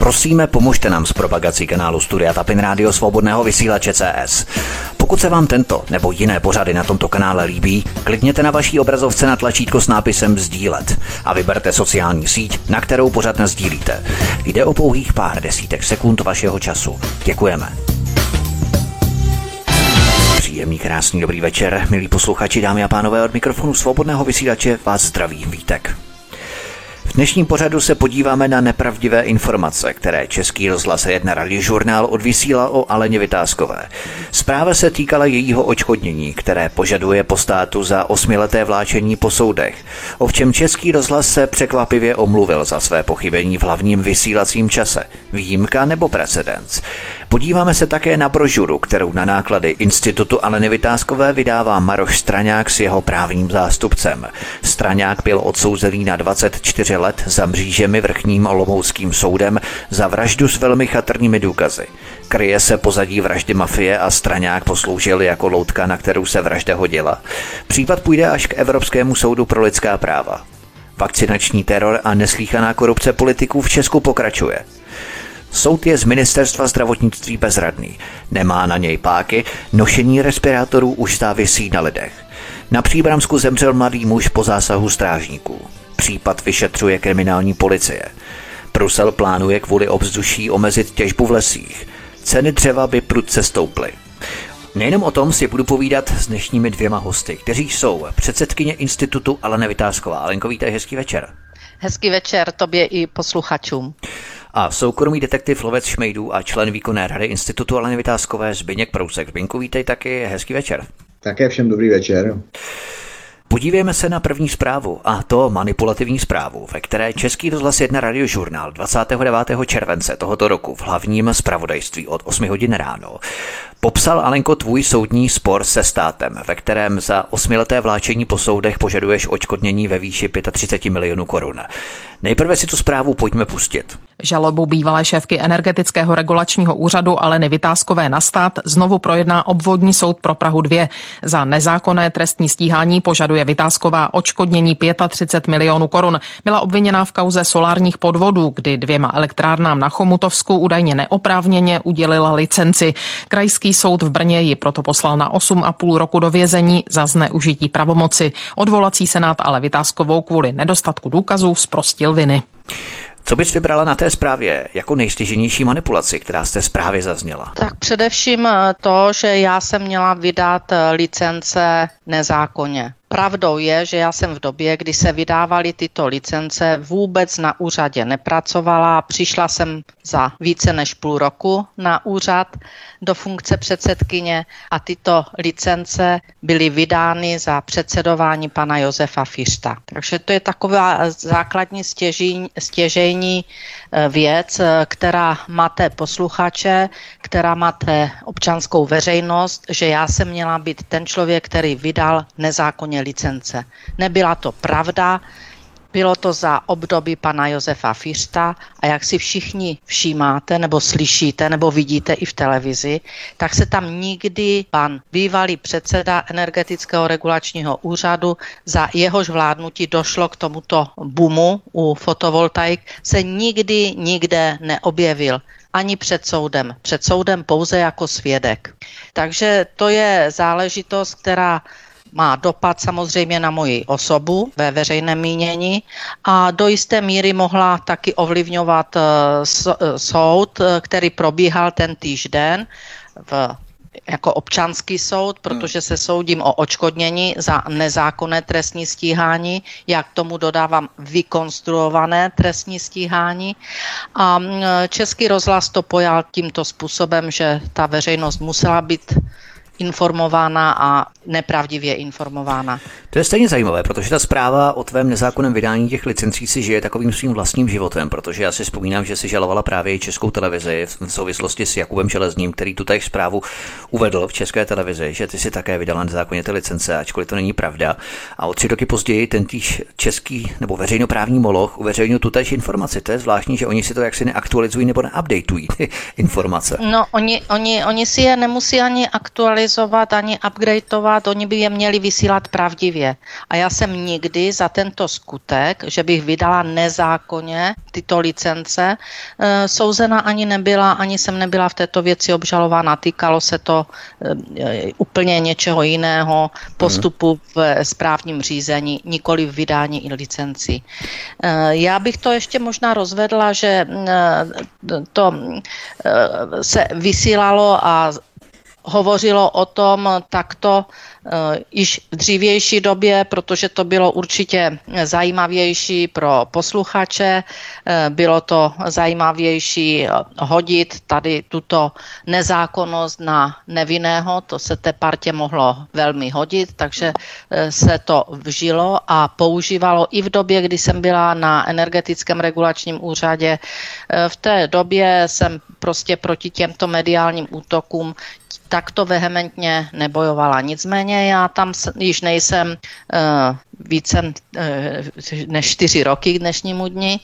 Prosíme, pomožte nám s propagací kanálu Studia Tapin Rádio Svobodného vysílače CS. Pokud se vám tento nebo jiné pořady na tomto kanále líbí, klikněte na vaší obrazovce na tlačítko s nápisem Sdílet a vyberte sociální síť, na kterou pořad sdílíte. Jde o pouhých pár desítek sekund vašeho času. Děkujeme. Příjemný, krásný, dobrý večer, milí posluchači, dámy a pánové, od mikrofonu svobodného vysílače vás zdraví Vítek. V dnešním pořadu se podíváme na nepravdivé informace, které Český rozhlas 1 radiožurnál odvysílá o Aleně Vytázkové. Zpráva se týkala jejího očkodnění, které požaduje po státu za osmileté vláčení po soudech. Ovšem Český rozhlas se překvapivě omluvil za své pochybení v hlavním vysílacím čase. Výjimka nebo precedens. Podíváme se také na brožuru, kterou na náklady Institutu Aleny Vytázkové vydává Maroš Straňák s jeho právním zástupcem. Straňák byl odsouzený na 24 let za mřížemi vrchním olomouckým soudem za vraždu s velmi chatrnými důkazy. Kryje se pozadí vraždy mafie a Straňák posloužil jako loutka, na kterou se vražda hodila. Případ půjde až k Evropskému soudu pro lidská práva. Vakcinační teror a neslíchaná korupce politiků v Česku pokračuje. Soud je z ministerstva zdravotnictví bezradný. Nemá na něj páky, nošení respirátorů už závisí na lidech. Na Příbramsku zemřel mladý muž po zásahu strážníků. Případ vyšetřuje kriminální policie. Brusel plánuje kvůli obzduší omezit těžbu v lesích. Ceny dřeva by prudce stouply. Nejenom o tom si budu povídat s dnešními dvěma hosty, kteří jsou předsedkyně institutu Alena Vytázková. Alenko, víte, hezký večer. Hezký večer tobě i posluchačům. A soukromý detektiv Lovec Šmejdů a člen výkonné rady institutu Aleny Vytázkové Zbyněk Prousek. Zbyňku, vítej taky, hezký večer. Také všem dobrý večer. Podívejme se na první zprávu, a to manipulativní zprávu, ve které Český rozhlas 1 radiožurnál 29. července tohoto roku v hlavním zpravodajství od 8 hodin ráno popsal Alenko tvůj soudní spor se státem, ve kterém za osmileté vláčení po soudech požaduješ očkodnění ve výši 35 milionů korun. Nejprve si tu zprávu pojďme pustit. Žalobu bývalé šéfky energetického regulačního úřadu Aleny Vytázkové na stát znovu projedná obvodní soud pro Prahu 2. Za nezákonné trestní stíhání požaduje Vytázková očkodnění 35 milionů korun. Byla obviněná v kauze solárních podvodů, kdy dvěma elektrárnám na Chomutovsku údajně neoprávněně udělila licenci. Krajský soud v Brně ji proto poslal na 8,5 roku do vězení za zneužití pravomoci. Odvolací senát ale Vytázkovou kvůli nedostatku důkazů zprostil viny. Co bys vybrala na té zprávě jako nejstěženější manipulaci, která z té zprávy zazněla? Tak především eh, to, že já jsem měla vydat eh, licence nezákonně. Pravdou je, že já jsem v době, kdy se vydávaly tyto licence, vůbec na úřadě nepracovala. Přišla jsem za více než půl roku na úřad do funkce předsedkyně a tyto licence byly vydány za předsedování pana Josefa Fišta. Takže to je taková základní stěžení, stěžení eh, věc, eh, která máte posluchače, která máte občanskou veřejnost, že já jsem měla být ten člověk, který vydal nezákonně licence. Nebyla to pravda, bylo to za období pana Josefa Fišta a jak si všichni všímáte nebo slyšíte nebo vidíte i v televizi, tak se tam nikdy pan bývalý předseda energetického regulačního úřadu za jehož vládnutí došlo k tomuto boomu u fotovoltaik, se nikdy nikde neobjevil ani před soudem. Před soudem pouze jako svědek. Takže to je záležitost, která má dopad samozřejmě na moji osobu ve veřejném mínění a do jisté míry mohla taky ovlivňovat eh, eh, soud, eh, který probíhal ten týžden v jako občanský soud, protože se soudím o očkodnění za nezákonné trestní stíhání, jak tomu dodávám vykonstruované trestní stíhání. A mm, Český rozhlas to pojal tímto způsobem, že ta veřejnost musela být informována a nepravdivě informována. To je stejně zajímavé, protože ta zpráva o tvém nezákonném vydání těch licencí si žije takovým svým vlastním životem, protože já si vzpomínám, že si žalovala právě i českou televizi v souvislosti s Jakubem Železním, který tuto zprávu uvedl v české televizi, že ty si také vydala nezákonně ty licence, ačkoliv to není pravda. A o tři roky později ten týž český nebo veřejnoprávní moloch uveřejnil tutéž informaci. To je zvláštní, že oni si to jaksi neaktualizují nebo neupdateují ty informace. No, oni, oni, oni si je nemusí ani aktualizovat aktualizovat ani upgradeovat, oni by je měli vysílat pravdivě. A já jsem nikdy za tento skutek, že bych vydala nezákonně tyto licence, eh, souzena ani nebyla, ani jsem nebyla v této věci obžalována. Týkalo se to eh, úplně něčeho jiného, postupu v správním řízení, nikoli v vydání licencí. Já bych to ještě možná rozvedla, že to se vysílalo a hovořilo o tom takto již v dřívější době, protože to bylo určitě zajímavější pro posluchače, eh, bylo to zajímavější eh, hodit tady tuto nezákonnost na nevinného, to se té partě mohlo velmi hodit, takže se to vžilo a používalo i v době, kdy jsem byla na energetickém regulačním úřadě. V té době jsem prostě proti těmto mediálním útokům takto vehementně nebojovala. Nicméně já tam již nejsem uh, více eh, než čtyři roky k dnešnímu dni.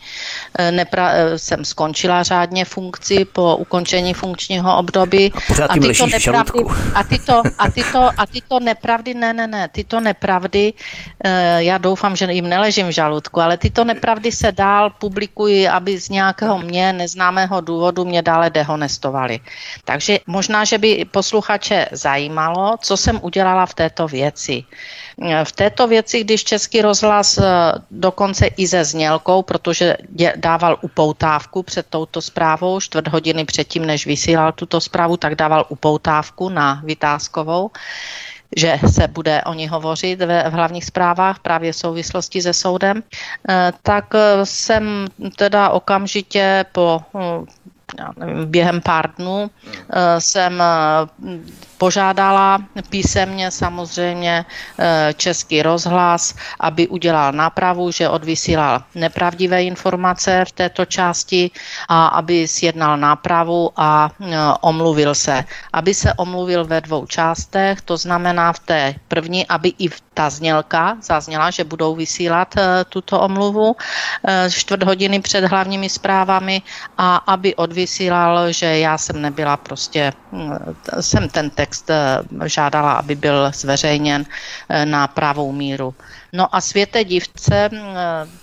Eh, nepra- eh, jsem skončila řádně funkci po ukončení funkčního období. A, a tyto nepravdy, a tyto, a tyto, a tyto nepravdy, ne, ne, ne, tyto nepravdy, já doufám, že jim neležím v žaludku, ale tyto nepravdy se dál publikují, aby z nějakého mě neznámého důvodu mě dále dehonestovali. Takže možná, že by posluchače zajímalo, co jsem udělala v této věci. V této věci, když Český rozhlas eh, dokonce i ze znělkou, protože dával upoutávku před touto zprávou, čtvrt hodiny předtím, než vysílal tuto zprávu, tak dával upoutávku na Vytázkovou že se bude o ní hovořit ve, v hlavních zprávách právě v souvislosti se soudem, eh, tak eh, jsem teda okamžitě po já nevím, během pár dnů jsem požádala písemně samozřejmě eh, Český rozhlas, aby udělal nápravu, že odvysílal nepravdivé informace v této části a aby sjednal nápravu a eh, omluvil se. Aby se omluvil ve dvou částech, to znamená v té první, aby i ta znělka zazněla, že budou vysílat eh, tuto omluvu čtvrt hodiny před hlavními zprávami a aby odvysílal, že já jsem nebyla prostě, jsem ten text text eh, žádala, aby byl zveřejněn eh, na pravou míru. No a světe divce, eh,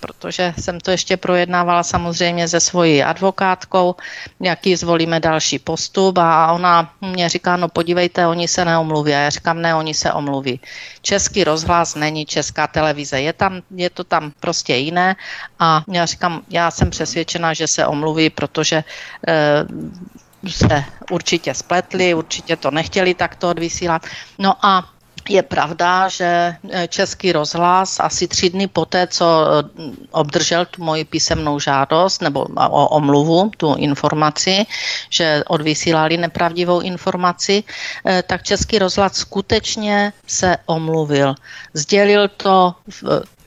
protože jsem to ještě projednávala samozřejmě se svojí advokátkou, jaký zvolíme další postup a ona mě říká, no podívejte, oni se neomluví. A já říkám, ne, oni se omluví. Český rozhlas není česká televize, je, tam, je to tam prostě jiné a já říkám, já jsem přesvědčena, že se omluví, protože se určitě spletli, určitě to nechtěli takto odvysílat. No a je pravda, že eh, Český rozhlas asi tři dny poté, co eh, obdržel tu moji písemnou žádost nebo o omluvu, tu informaci, že odvysílali nepravdivou informaci, tak Český rozhlas skutečně se omluvil. Sdělil to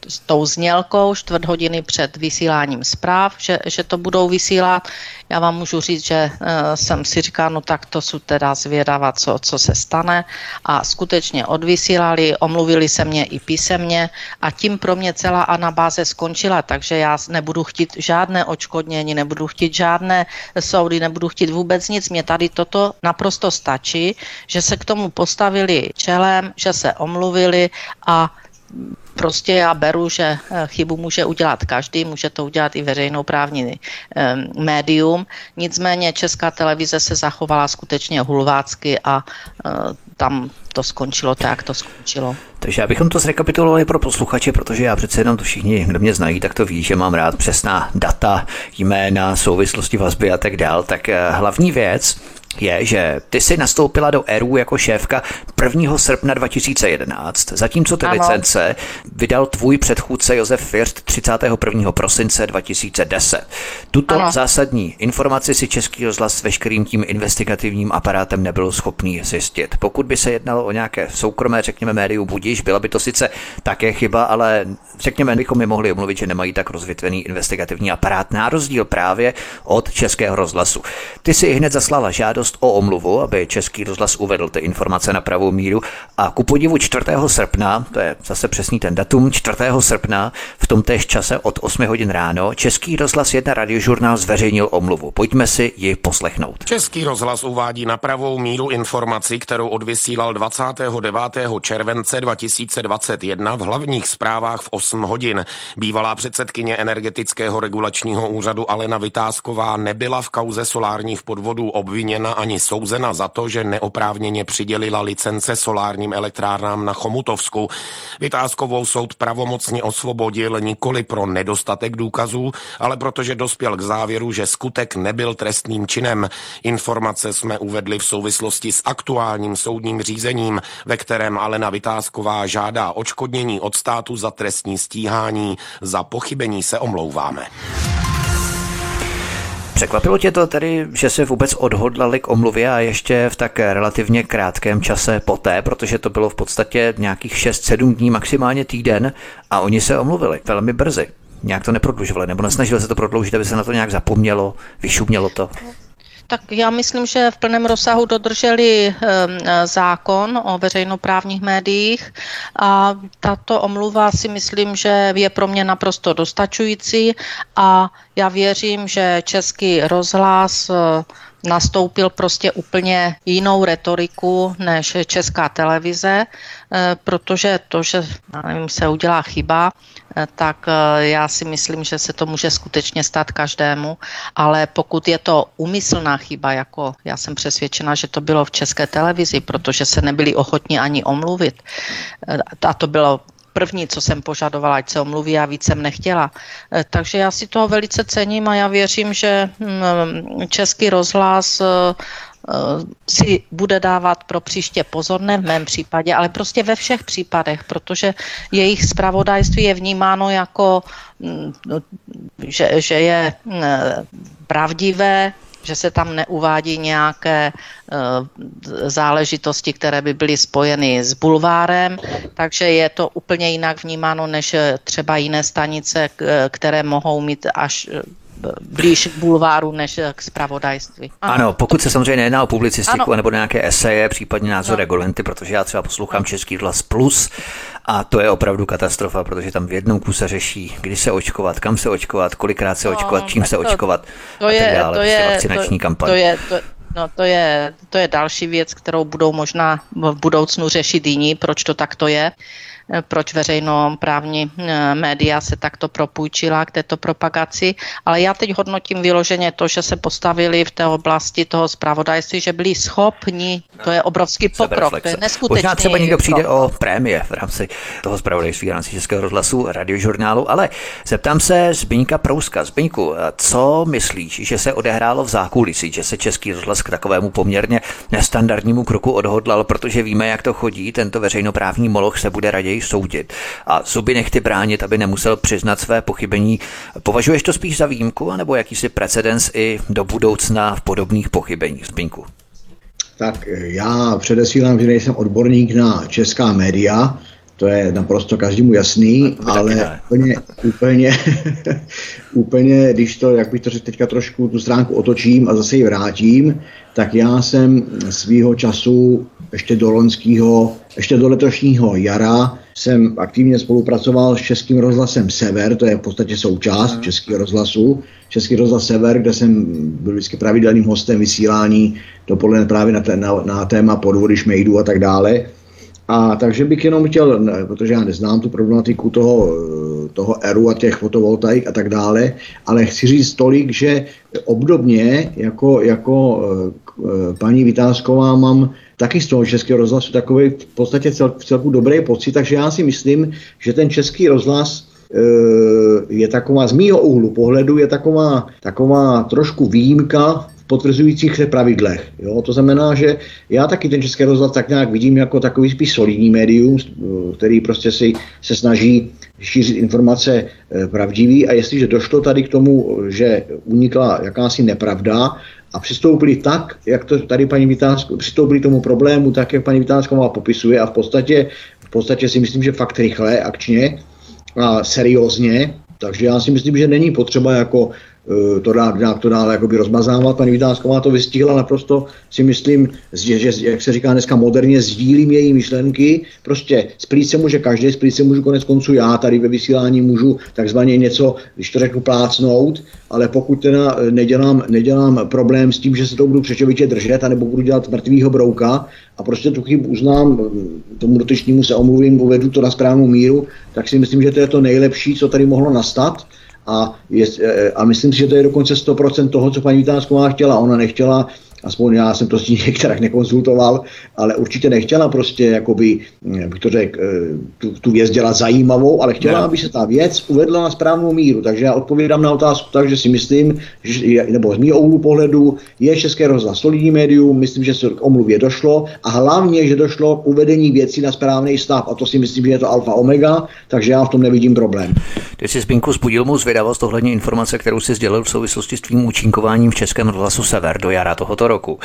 s tou znělkou čtvrt hodiny před vysíláním zpráv, že, že to budou vysílat. Já vám můžu říct, že uh, jsem si říkal, no tak to jsou teda zvědavat, co, co se stane. A skutečně odvysílali, omluvili se mě i písemně a tím pro mě celá anabáze skončila, takže já nebudu chtít žádné očkodnění, nebudu chtít žádné soudy, nebudu chtít vůbec nic. Mě tady toto naprosto stačí, že se k tomu postavili čelem, že se omluvili a Prostě já beru, že eh, chybu může udělat každý, může to udělat i veřejnoprávní médium. Nicméně Česká televize se zachovala skutečně hulvácky a eh, tam to skončilo tak, to skončilo. Takže abychom to zrekapitulovali pro posluchače, protože já přece jenom to všichni, kdo mě znají, tak to ví, že mám rád přesná data, jména, souvislosti, vazby a tak dál. Tak eh, hlavní věc, je, že ty jsi nastoupila do ERU jako šéfka 1. srpna 2011, zatímco ty ano. licence vydal tvůj předchůdce Josef First 31. prosince 2010. Tuto ano. zásadní informaci si Český rozhlas s veškerým tím investigativním aparátem nebyl schopný zjistit. Pokud by se jednalo o nějaké soukromé, řekněme, médium budíš, byla by to sice také chyba, ale řekněme, bychom je mohli omluvit, že nemají tak rozvětvený investigativní aparát, na rozdíl právě od Českého rozhlasu. Ty si hned zaslala žádost žádost o omluvu, aby Český rozhlas uvedl ty informace na pravou míru a ku podivu 4. srpna, to je zase přesný ten datum, 4. srpna v tom též čase od 8 hodin ráno Český rozhlas 1 radiožurnál zveřejnil omluvu. Pojďme si ji poslechnout. Český rozhlas uvádí na pravou míru informaci, kterou odvysílal 29. července 2021 v hlavních zprávách v 8 hodin. Bývalá předsedkyně energetického regulačního úřadu Alena Vytázková nebyla v kauze solárních podvodů obviněna ani souzena za to, že neoprávněně přidělila licence solárním elektrárnám na Chomutovsku. Vytázkovou soud pravomocně osvobodil nikoli pro nedostatek důkazů, ale protože dospěl k závěru, že skutek nebyl trestným činem. Informace jsme uvedli v souvislosti s aktuálním soudním řízením, ve kterém Alena Vytázková žádá očkodnění od státu za trestní stíhání. Za pochybení se omlouváme. Překvapilo tě to tedy, že se vůbec odhodlali k omluvě a ještě v tak relativně krátkém čase poté, protože to bylo v podstatě nějakých 6-7 dní, maximálně týden a oni se omluvili velmi brzy. Nějak to neprodlužovali, nebo nesnažili se to prodloužit, aby se na to nějak zapomnělo, vyšumělo to? Tak já myslím, že v plném rozsahu dodrželi ehm, zákon o veřejnoprávních médiích a tato omluva si myslím, že je pro mě naprosto dostačující a já věřím, že Český rozhlas eh, nastoupil prostě úplně jinou retoriku než česká televize, eh, protože to, že nevím, se udělá chyba, eh, tak eh, já si myslím, že se to může skutečně stát každému, ale pokud je to úmyslná chyba, jako já jsem přesvědčena, že to bylo v české televizi, protože se nebyli ochotni ani omluvit, a to bylo první, co jsem požadovala, ať se omluví a víc jsem nechtěla. Eh, takže já si toho velice cením a já věřím, že hm, Český rozhlas eh, si bude dávat pro příště pozor, ne v mém případě, ale prostě ve všech případech, protože jejich zpravodajství je vnímáno jako, hm, že, že je hm, pravdivé, že se tam neuvádí nějaké uh, záležitosti, které by byly spojeny s bulvárem, takže je to úplně jinak vnímáno než třeba jiné stanice, které mohou mít až blíž k bulváru než k zpravodajství. Ano. ano, pokud se samozřejmě nejedná o publicistiku ano. nebo nějaké eseje, případně názor no. regulenty, protože já třeba poslouchám Český hlas plus a to je opravdu katastrofa, protože tam v jednom kuse řeší, kdy se očkovat, kam se očkovat, kolikrát se no, očkovat, čím se to, očkovat to je, a tak dále. To prostě je, vakcinační to, kampaň. To je, to, No to je, to je další věc, kterou budou možná v budoucnu řešit jiní, proč to takto je. Eh, proč veřejnoprávní eh, média se takto propůjčila k této propagaci, ale já teď hodnotím vyloženě to, že se postavili v té oblasti toho zpravodajství, že byli schopni, to je obrovský pokrok, to je neskutečný. Možná třeba někdo přijde o prémie v rámci toho zpravodajství v rámci Českého rozhlasu, radiožurnálu, ale zeptám se Zbyňka Prouska. Zbyňku, co myslíš, že se odehrálo v zákulisí, že se Český rozhlas k takovému poměrně nestandardnímu kroku odhodlal, protože víme, jak to chodí, tento veřejnoprávní moloch se bude raději jej soudit a zuby nechty bránit, aby nemusel přiznat své pochybení. Považuješ to spíš za výjimku, anebo jakýsi precedens i do budoucna v podobných pochybeních? Spinku? Tak já předesílám, že nejsem odborník na česká média, to je naprosto každému jasný, ale úplně, úplně, úplně, když to, jak bych to řekl, teďka trošku tu stránku otočím a zase ji vrátím, tak já jsem svýho času ještě do loňského, ještě do letošního jara jsem aktivně spolupracoval s Českým rozhlasem Sever, to je v podstatě součást. Českého rozhlasu. Český rozhlas Sever, kde jsem byl vždycky pravidelným hostem vysílání dopoledne právě na, na, na téma podvody šmejdů a tak dále. A takže bych jenom chtěl, protože já neznám tu problematiku toho, toho ERU a těch fotovoltaik a tak dále, ale chci říct tolik, že obdobně jako, jako e, paní Vytázková mám taky z toho českého rozhlasu takový v podstatě cel, v celku dobrý pocit, takže já si myslím, že ten český rozhlas e, je taková, z mýho úhlu pohledu, je taková, taková trošku výjimka potvrzujících se pravidlech. Jo? To znamená, že já taky ten Český rozhlas tak nějak vidím jako takový spíš solidní médium, který prostě si se snaží šířit informace eh, pravdivý a jestliže došlo tady k tomu, že unikla jakási nepravda a přistoupili tak, jak to tady paní Vytázková, přistoupili tomu problému tak, jak paní Vytázková popisuje a v podstatě, v podstatě si myslím, že fakt rychle, akčně a seriózně, takže já si myslím, že není potřeba jako to dá, nějak to dále jakoby rozmazávat. Paní Vytázková to vystihla naprosto, si myslím, že, že, jak se říká dneska moderně, sdílím její myšlenky. Prostě splít se může každý, splít se můžu konec konců já, tady ve vysílání můžu takzvaně něco, když to řeknu, plácnout, ale pokud teda eh, nedělám, nedělám problém s tím, že se to budu přečovitě držet, anebo budu dělat mrtvýho brouka a prostě tu chybu uznám, eh, tomu dotyčnímu se omluvím, uvedu to na správnou míru, tak si myslím, že to je to nejlepší, co tady mohlo nastat a, je, e, a myslím si, že to je dokonce 100% toho, co paní Vításková chtěla. Ona nechtěla aspoň já jsem to s ní některých nekonzultoval, ale určitě nechtěla prostě, jakoby, bych to řekl, eh, tu, tu věc dělat zajímavou, ale chtěla, aby se ta věc uvedla na správnou míru. Takže já odpovídám na otázku tak, že si myslím, že, nebo z mého úhlu pohledu je České rozhlas solidní médium, myslím, že se k omluvě došlo a hlavně, že došlo k uvedení věcí na správný stav a to si myslím, že je to alfa omega, takže já v tom nevidím problém. Ty jsi Spinku zbudil mu zvědavost ohledně informace, kterou si sdělil v souvislosti s tvým účinkováním v Českém rozhlasu Sever do jara tohoto roku.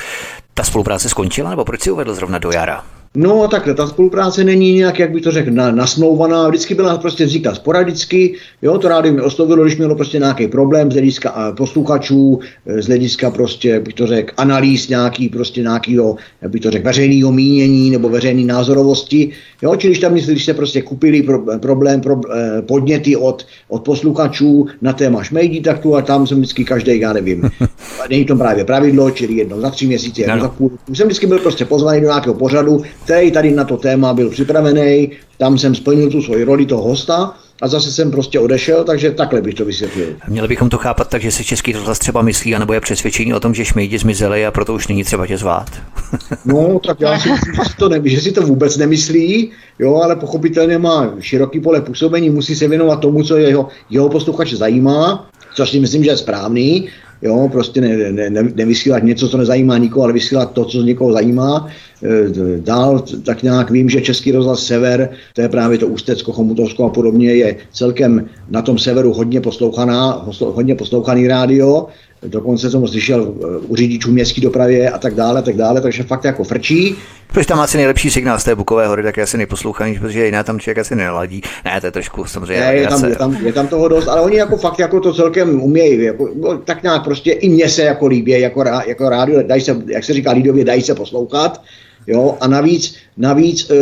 Ta spolupráce skončila, nebo proč si uvedl zrovna do jara? No takhle, ta spolupráce není nějak, jak bych to řekl, na, nasmlouvaná, vždycky byla prostě říká sporadicky, jo, to rádi mi oslovilo, když mělo prostě nějaký problém z hlediska posluchačů, e, z hlediska prostě, jak bych to řekl, analýz nějaký, prostě nějakého, jak bych to řekl, veřejného mínění nebo veřejné názorovosti, jo, čili když tam když se prostě kupili pro, problém, pro, eh, podněty od, od posluchačů na téma šmejdí, tak tu a tam jsem vždycky každý, já nevím, není to právě pravidlo, čili jednou za tři měsíce, jednou za půl, jsem vždycky byl prostě pozvaný do nějakého pořadu, který tady na to téma byl připravený, tam jsem splnil tu svoji roli toho hosta a zase jsem prostě odešel, takže takhle bych to vysvětlil. Měli bychom to chápat tak, že si český rozhlas třeba myslí, anebo je přesvědčení o tom, že šmejdi zmizeli a proto už není třeba tě zvát. no, tak já si myslím, že si to, ne, že si to vůbec nemyslí, jo, ale pochopitelně má široký pole působení, musí se věnovat tomu, co jeho, jeho posluchače zajímá, což si myslím, že je správný, jo, prostě ne, ne, ne, nevysílat něco, co nezajímá nikoho, ale vysílat to, co někoho zajímá. E, dál tak nějak vím, že Český rozhlas Sever, to je právě to Ústecko, Chomutovsko a podobně, je celkem na tom severu hodně poslouchaná, hodně poslouchaný rádio, dokonce jsem ho slyšel u řidičů městské dopravě a tak dále, tak dále, takže fakt jako frčí. Proč tam asi nejlepší signál z té Bukové hory, tak asi nejposlouchanější, protože jiná tam člověk asi neladí. Ne, to je trošku samozřejmě. Ne, je, tam, je, tam, je tam toho dost, ale oni jako fakt jako to celkem umějí, jako, no, tak nějak prostě i mně se jako líbí, jako, jako rádio, dají se, jak se říká lidově, dají se poslouchat, jo, a navíc, navíc, e,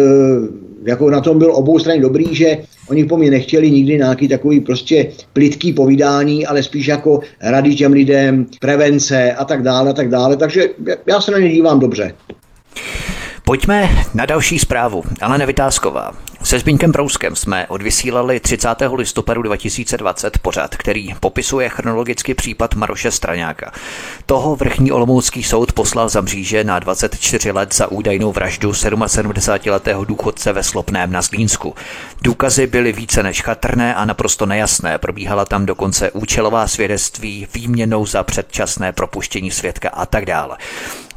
jako na tom byl obou strany dobrý, že oni po mně nechtěli nikdy nějaký takový prostě plitký povídání, ale spíš jako rady těm lidem, prevence a tak dále, a tak dále, takže já se na ně dívám dobře. Pojďme na další zprávu. Alena Vytázková. Se Zbyňkem Brouskem jsme odvysílali 30. listopadu 2020 pořad, který popisuje chronologicky případ Maroše Straňáka. Toho vrchní olomoucký soud poslal za mříže na 24 let za údajnou vraždu 77-letého důchodce ve Slopném na Zlínsku. Důkazy byly více než chatrné a naprosto nejasné. Probíhala tam dokonce účelová svědectví, výměnou za předčasné propuštění svědka a tak dále.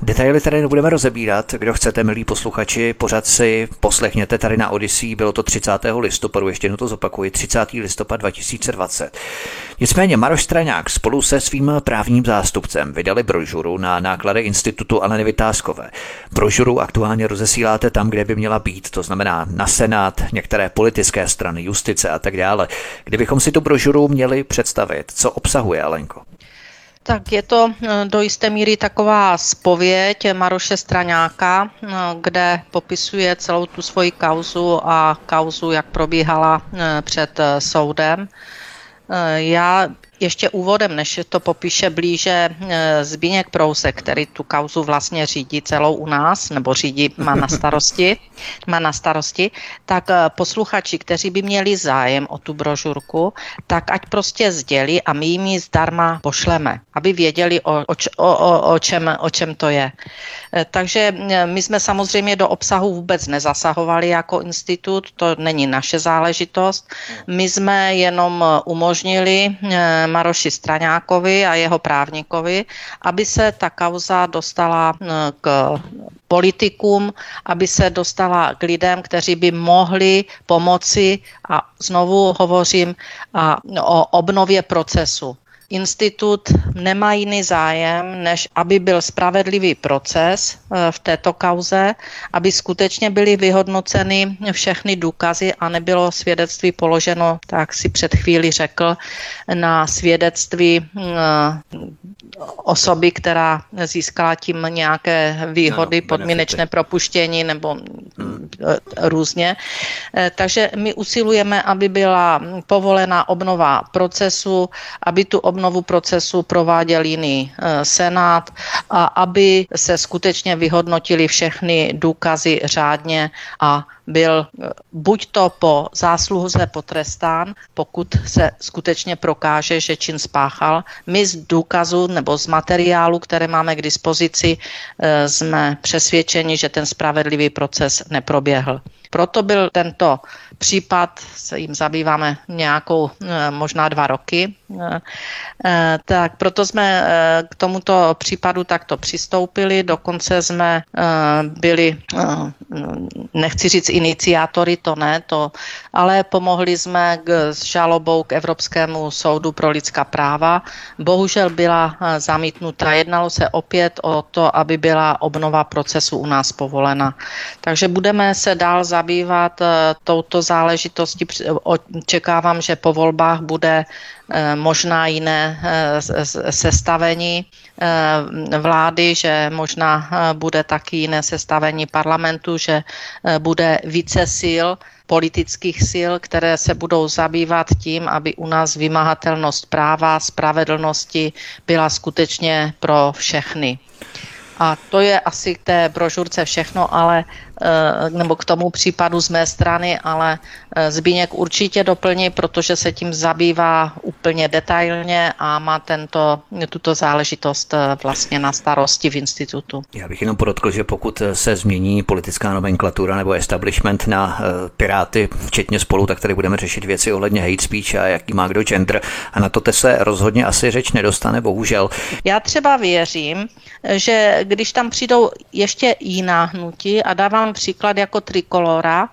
Detaily tady nebudeme rozebírat. Kdo chcete, milí posluchači, pořád si poslechněte tady na Odyssey. Bylo to 30. listopadu, ještě jednou to zopakuji, 30. listopad 2020. Nicméně Maroš Straňák spolu se svým právním zástupcem vydali brožuru na náklady institutu Aleny Vytázkové. Brožuru aktuálně rozesíláte tam, kde by měla být, to znamená na Senát, některé politické strany, justice a tak dále. Kdybychom si tu brožuru měli představit, co obsahuje, Alenko? Tak je to eh, do jisté míry taková spověď Maroše Straňáka, eh, kde popisuje celou tu svoji kauzu a kauzu, jak probíhala eh, před soudem. Já ještě úvodem, než to popíše blíže eh, Zbíněk Prouse, který tu kauzu vlastně řídí celou u nás, nebo řídí, má na starosti, má na starosti, tak eh, posluchači, kteří by měli zájem o tu brožurku, tak ať prostě sdělí a my jim ji zdarma pošleme, aby věděli, o, o, o, o, čem, o čem to je. Eh, takže my jsme samozřejmě do obsahu vůbec nezasahovali jako institut, to není naše záležitost. My jsme jenom umožnili Maroši Straňákovi a jeho právníkovi, aby se ta kauza dostala k politikům, aby se dostala k lidem, kteří by mohli pomoci a znovu hovořím a, o obnově procesu institut nemá jiný zájem, než aby byl spravedlivý proces eh, v této kauze, aby skutečně byly vyhodnoceny všechny důkazy a nebylo svědectví položeno, tak si před chvíli řekl, na svědectví eh, osoby, která získala tím nějaké výhody, no, podmínečné propuštění nebo hmm. různě. Takže my usilujeme, aby byla povolená obnova procesu, aby tu obnovu procesu prováděl jiný e, senát a aby se skutečně vyhodnotili všechny důkazy řádně a byl e, buď to po zásluze potrestán, pokud se skutečně prokáže, že čin spáchal. My z důkazu nebo z materiálu, které máme k dispozici, e, jsme přesvědčeni, že ten spravedlivý proces neproběhl. Proto byl tento případ, se jim zabýváme nějakou, eh, možná dva roky, eh, eh, tak proto jsme k tomuto případu takto přistoupili, dokonce jsme byli, nechci říct iniciátory, to ne, to, ale pomohli jsme k, s žalobou k Evropskému soudu pro lidská práva. Bohužel byla zamítnuta. Jednalo se opět o to, aby byla obnova procesu u nás povolena. Takže budeme se dál zabývat touto záležitosti. Očekávám, že po volbách bude eh, možná jiné eh, sestavení eh, vlády, že možná bude taky jiné sestavení parlamentu, že bude více sil, politických sil, které se budou zabývat tím, aby u nás vymahatelnost práva, spravedlnosti byla skutečně pro všechny. A to je asi k té brožurce všechno, ale nebo k tomu případu z mé strany, ale eh, Zbíněk určitě doplní, protože se tím zabývá úplně detailně a má tento, tuto záležitost eh, vlastně na starosti v institutu. Já bych jenom podotkl, že pokud se změní politická nomenklatura nebo establishment na Piráty, včetně spolu, tak tady budeme řešit věci ohledně hate speech a jaký má kdo gender a na to te se rozhodně asi řeč nedostane, bohužel. Já třeba věřím, že když tam přijdou ještě jiná hnutí a dávám příklad jako Trikolora,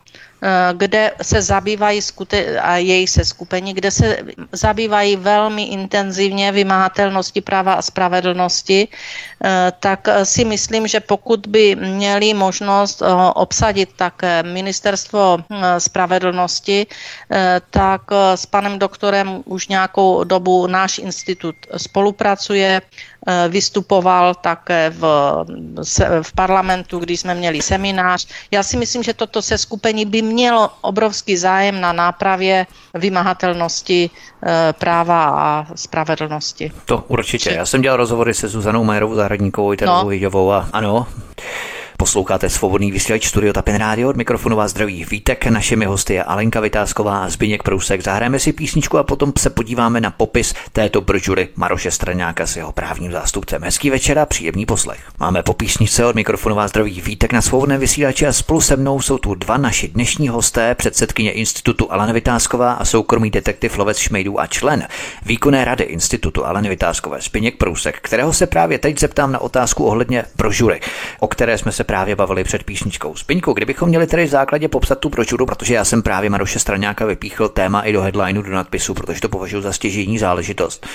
kde se zabývají skute- a její seskupení, kde se zabývají velmi intenzivně vymáhatelnosti práva a spravedlnosti, eh, tak eh, si myslím, že pokud by měli možnost obsadit také ministerstvo spravedlnosti, tak s panem doktorem už nějakou dobu náš institut spolupracuje, vystupoval také v, v parlamentu, když jsme měli seminář. Já si myslím, že toto seskupení by mělo obrovský zájem na nápravě vymahatelnosti e, práva a spravedlnosti. To určitě. Já jsem dělal rozhovory se Zuzanou Majerovou Zahradníkovou, Terezou no. a ano, Posloucháte svobodný vysílač Studio Tapin Radio, od mikrofonu vás zdraví Vítek, našimi hosty je Alenka Vytázková a Zbyněk Prousek. Zahrajeme si písničku a potom se podíváme na popis této brožury Maroše Straňáka s jeho právním zástupcem. Hezký večer a příjemný poslech. Máme po písničce od mikrofonu vás zdraví Vítek na svobodném vysílači a spolu se mnou jsou tu dva naši dnešní hosté, předsedkyně institutu Alena Vytázková a soukromý detektiv Lovec Šmejdů a člen výkonné rady institutu Aleny Vytázkové Zbyněk Prousek, kterého se právě teď zeptám na otázku ohledně brožury, o které jsme se právě bavili před písničkou. Spiňku, kdybychom měli tedy v základě popsat tu brožuru, protože já jsem právě Maroše Straňáka vypíchl téma i do headlineu, do nadpisu, protože to považuji za stěžení záležitost.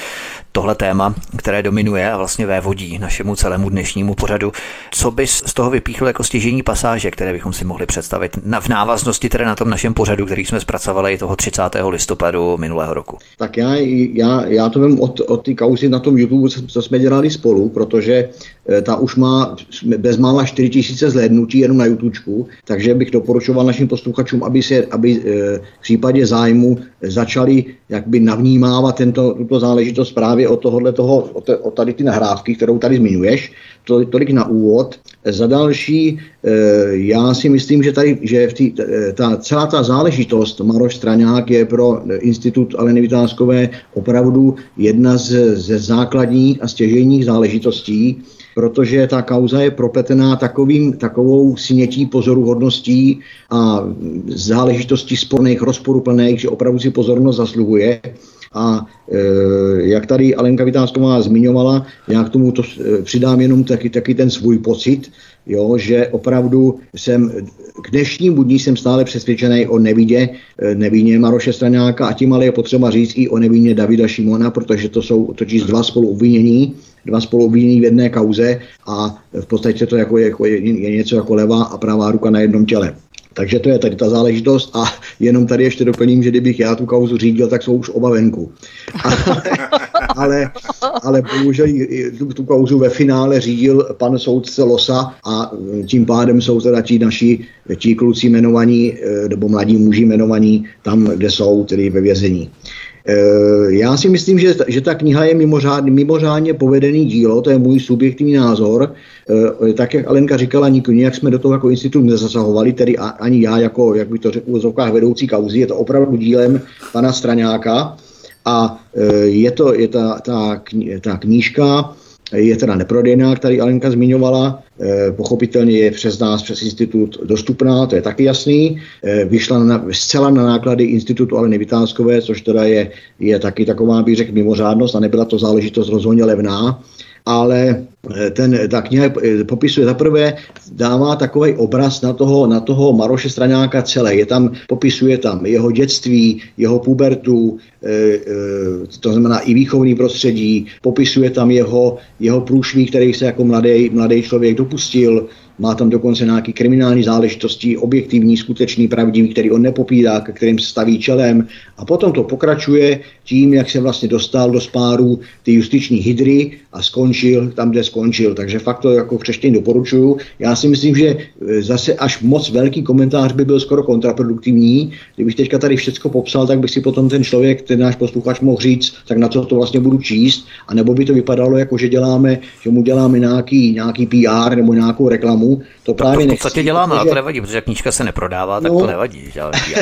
Tohle téma, které dominuje a vlastně vévodí našemu celému dnešnímu pořadu. Co bys z toho vypíchl jako stěžení pasáže, které bychom si mohli představit na, v návaznosti tedy na tom našem pořadu, který jsme zpracovali toho 30. listopadu minulého roku? Tak já, já, já to vím od, od ty kauzy na tom YouTube, co jsme dělali spolu, protože eh, ta už má bezmála 4 tisíce zhlédnutí jenom na YouTube, takže bych doporučoval našim posluchačům, aby se aby e, v případě zájmu začali jakby navnímávat tento, tuto záležitost právě od tohohle toho, od tady ty nahrávky, kterou tady zmiňuješ, to, tolik na úvod. Za další, e, já si myslím, že tady, že v tý, e, ta, celá ta záležitost Maroš Straňák je pro Institut Aleny Vytázkové opravdu jedna z, ze základních a stěžejních záležitostí, protože ta kauza je propletená takovým, takovou snětí pozoruhodností a záležitostí sporných, rozporuplných, že opravdu si pozornost zasluhuje. a e, jak tady Alenka Vytázková zmiňovala, já k tomu to přidám jenom taky, taky ten svůj pocit, jo, že opravdu jsem k dnešnímu dní jsem stále přesvědčený o nevidě, nevině Maroše Straňáka a tím ale je potřeba říct i o nevině Davida Šimona, protože to jsou totiž dva spolu obvinění, dva spolu obvinění v jedné kauze a v podstatě to jako je, jako je, je něco jako levá a pravá ruka na jednom těle. Takže to je tady ta záležitost a jenom tady ještě doplním, že kdybych já tu kauzu řídil, tak jsou už oba venku. Ale, ale, ale bohužel tu, tu kauzu ve finále řídil pan soudce Losa a tím pádem jsou teda ti naši, ti kluci jmenovaní, eh, nebo mladí muži jmenovaní tam, kde jsou, tedy ve vězení. Eh, já si myslím, že, že ta kniha je mimořádně, mimořádně povedený dílo, to je můj subjektivní názor. Eh, tak, jak Alenka říkala, jak jsme do toho jako institut nezasahovali, tedy ani já jako, jak by to řekl, v vedoucí kauzy, je to opravdu dílem pana Straňáka. A eh, je to je ta, ta, ta knížka, je teda neprodejná, tady Alenka zmiňovala, e, pochopitelně je přes nás, přes institut dostupná, to je taky jasný. E, vyšla na, zcela na náklady institutu Aleny Vytázkové, což teda je, je taky taková, bych řekl, mimořádnost a nebyla to záležitost rozhodně levná ale eh, ten, ta kniha eh, popisuje zaprvé, dává takový obraz na toho, na toho Maroše Straňáka celé. Je tam, popisuje tam jeho dětství, jeho pubertu, to znamená i výchovný prostředí, popisuje tam jeho, jeho průšvih, který se jako mladý, mladý člověk dopustil, má tam dokonce nějaké kriminální záležitosti, objektivní, skutečný, pravdivý, který on nepopírá, ke kterým se staví čelem. A potom to pokračuje tím, jak se vlastně dostal do spáru ty justiční hydry a skončil tam, kde skončil. Takže fakt to jako křeštění doporučuju. Já si myslím, že e, zase až moc velký komentář by byl skoro kontraproduktivní. Kdybych teďka tady všechno popsal, tak by si potom ten člověk, ten náš posluchač mohl říct, tak na co to vlastně budu číst, a nebo by to vypadalo jako, že děláme, že mu děláme nějaký, nějaký PR nebo nějakou reklamu. To právě to v podstatě děláme, protože... ale to nevadí, protože knížka se neprodává, tak no, to nevadí.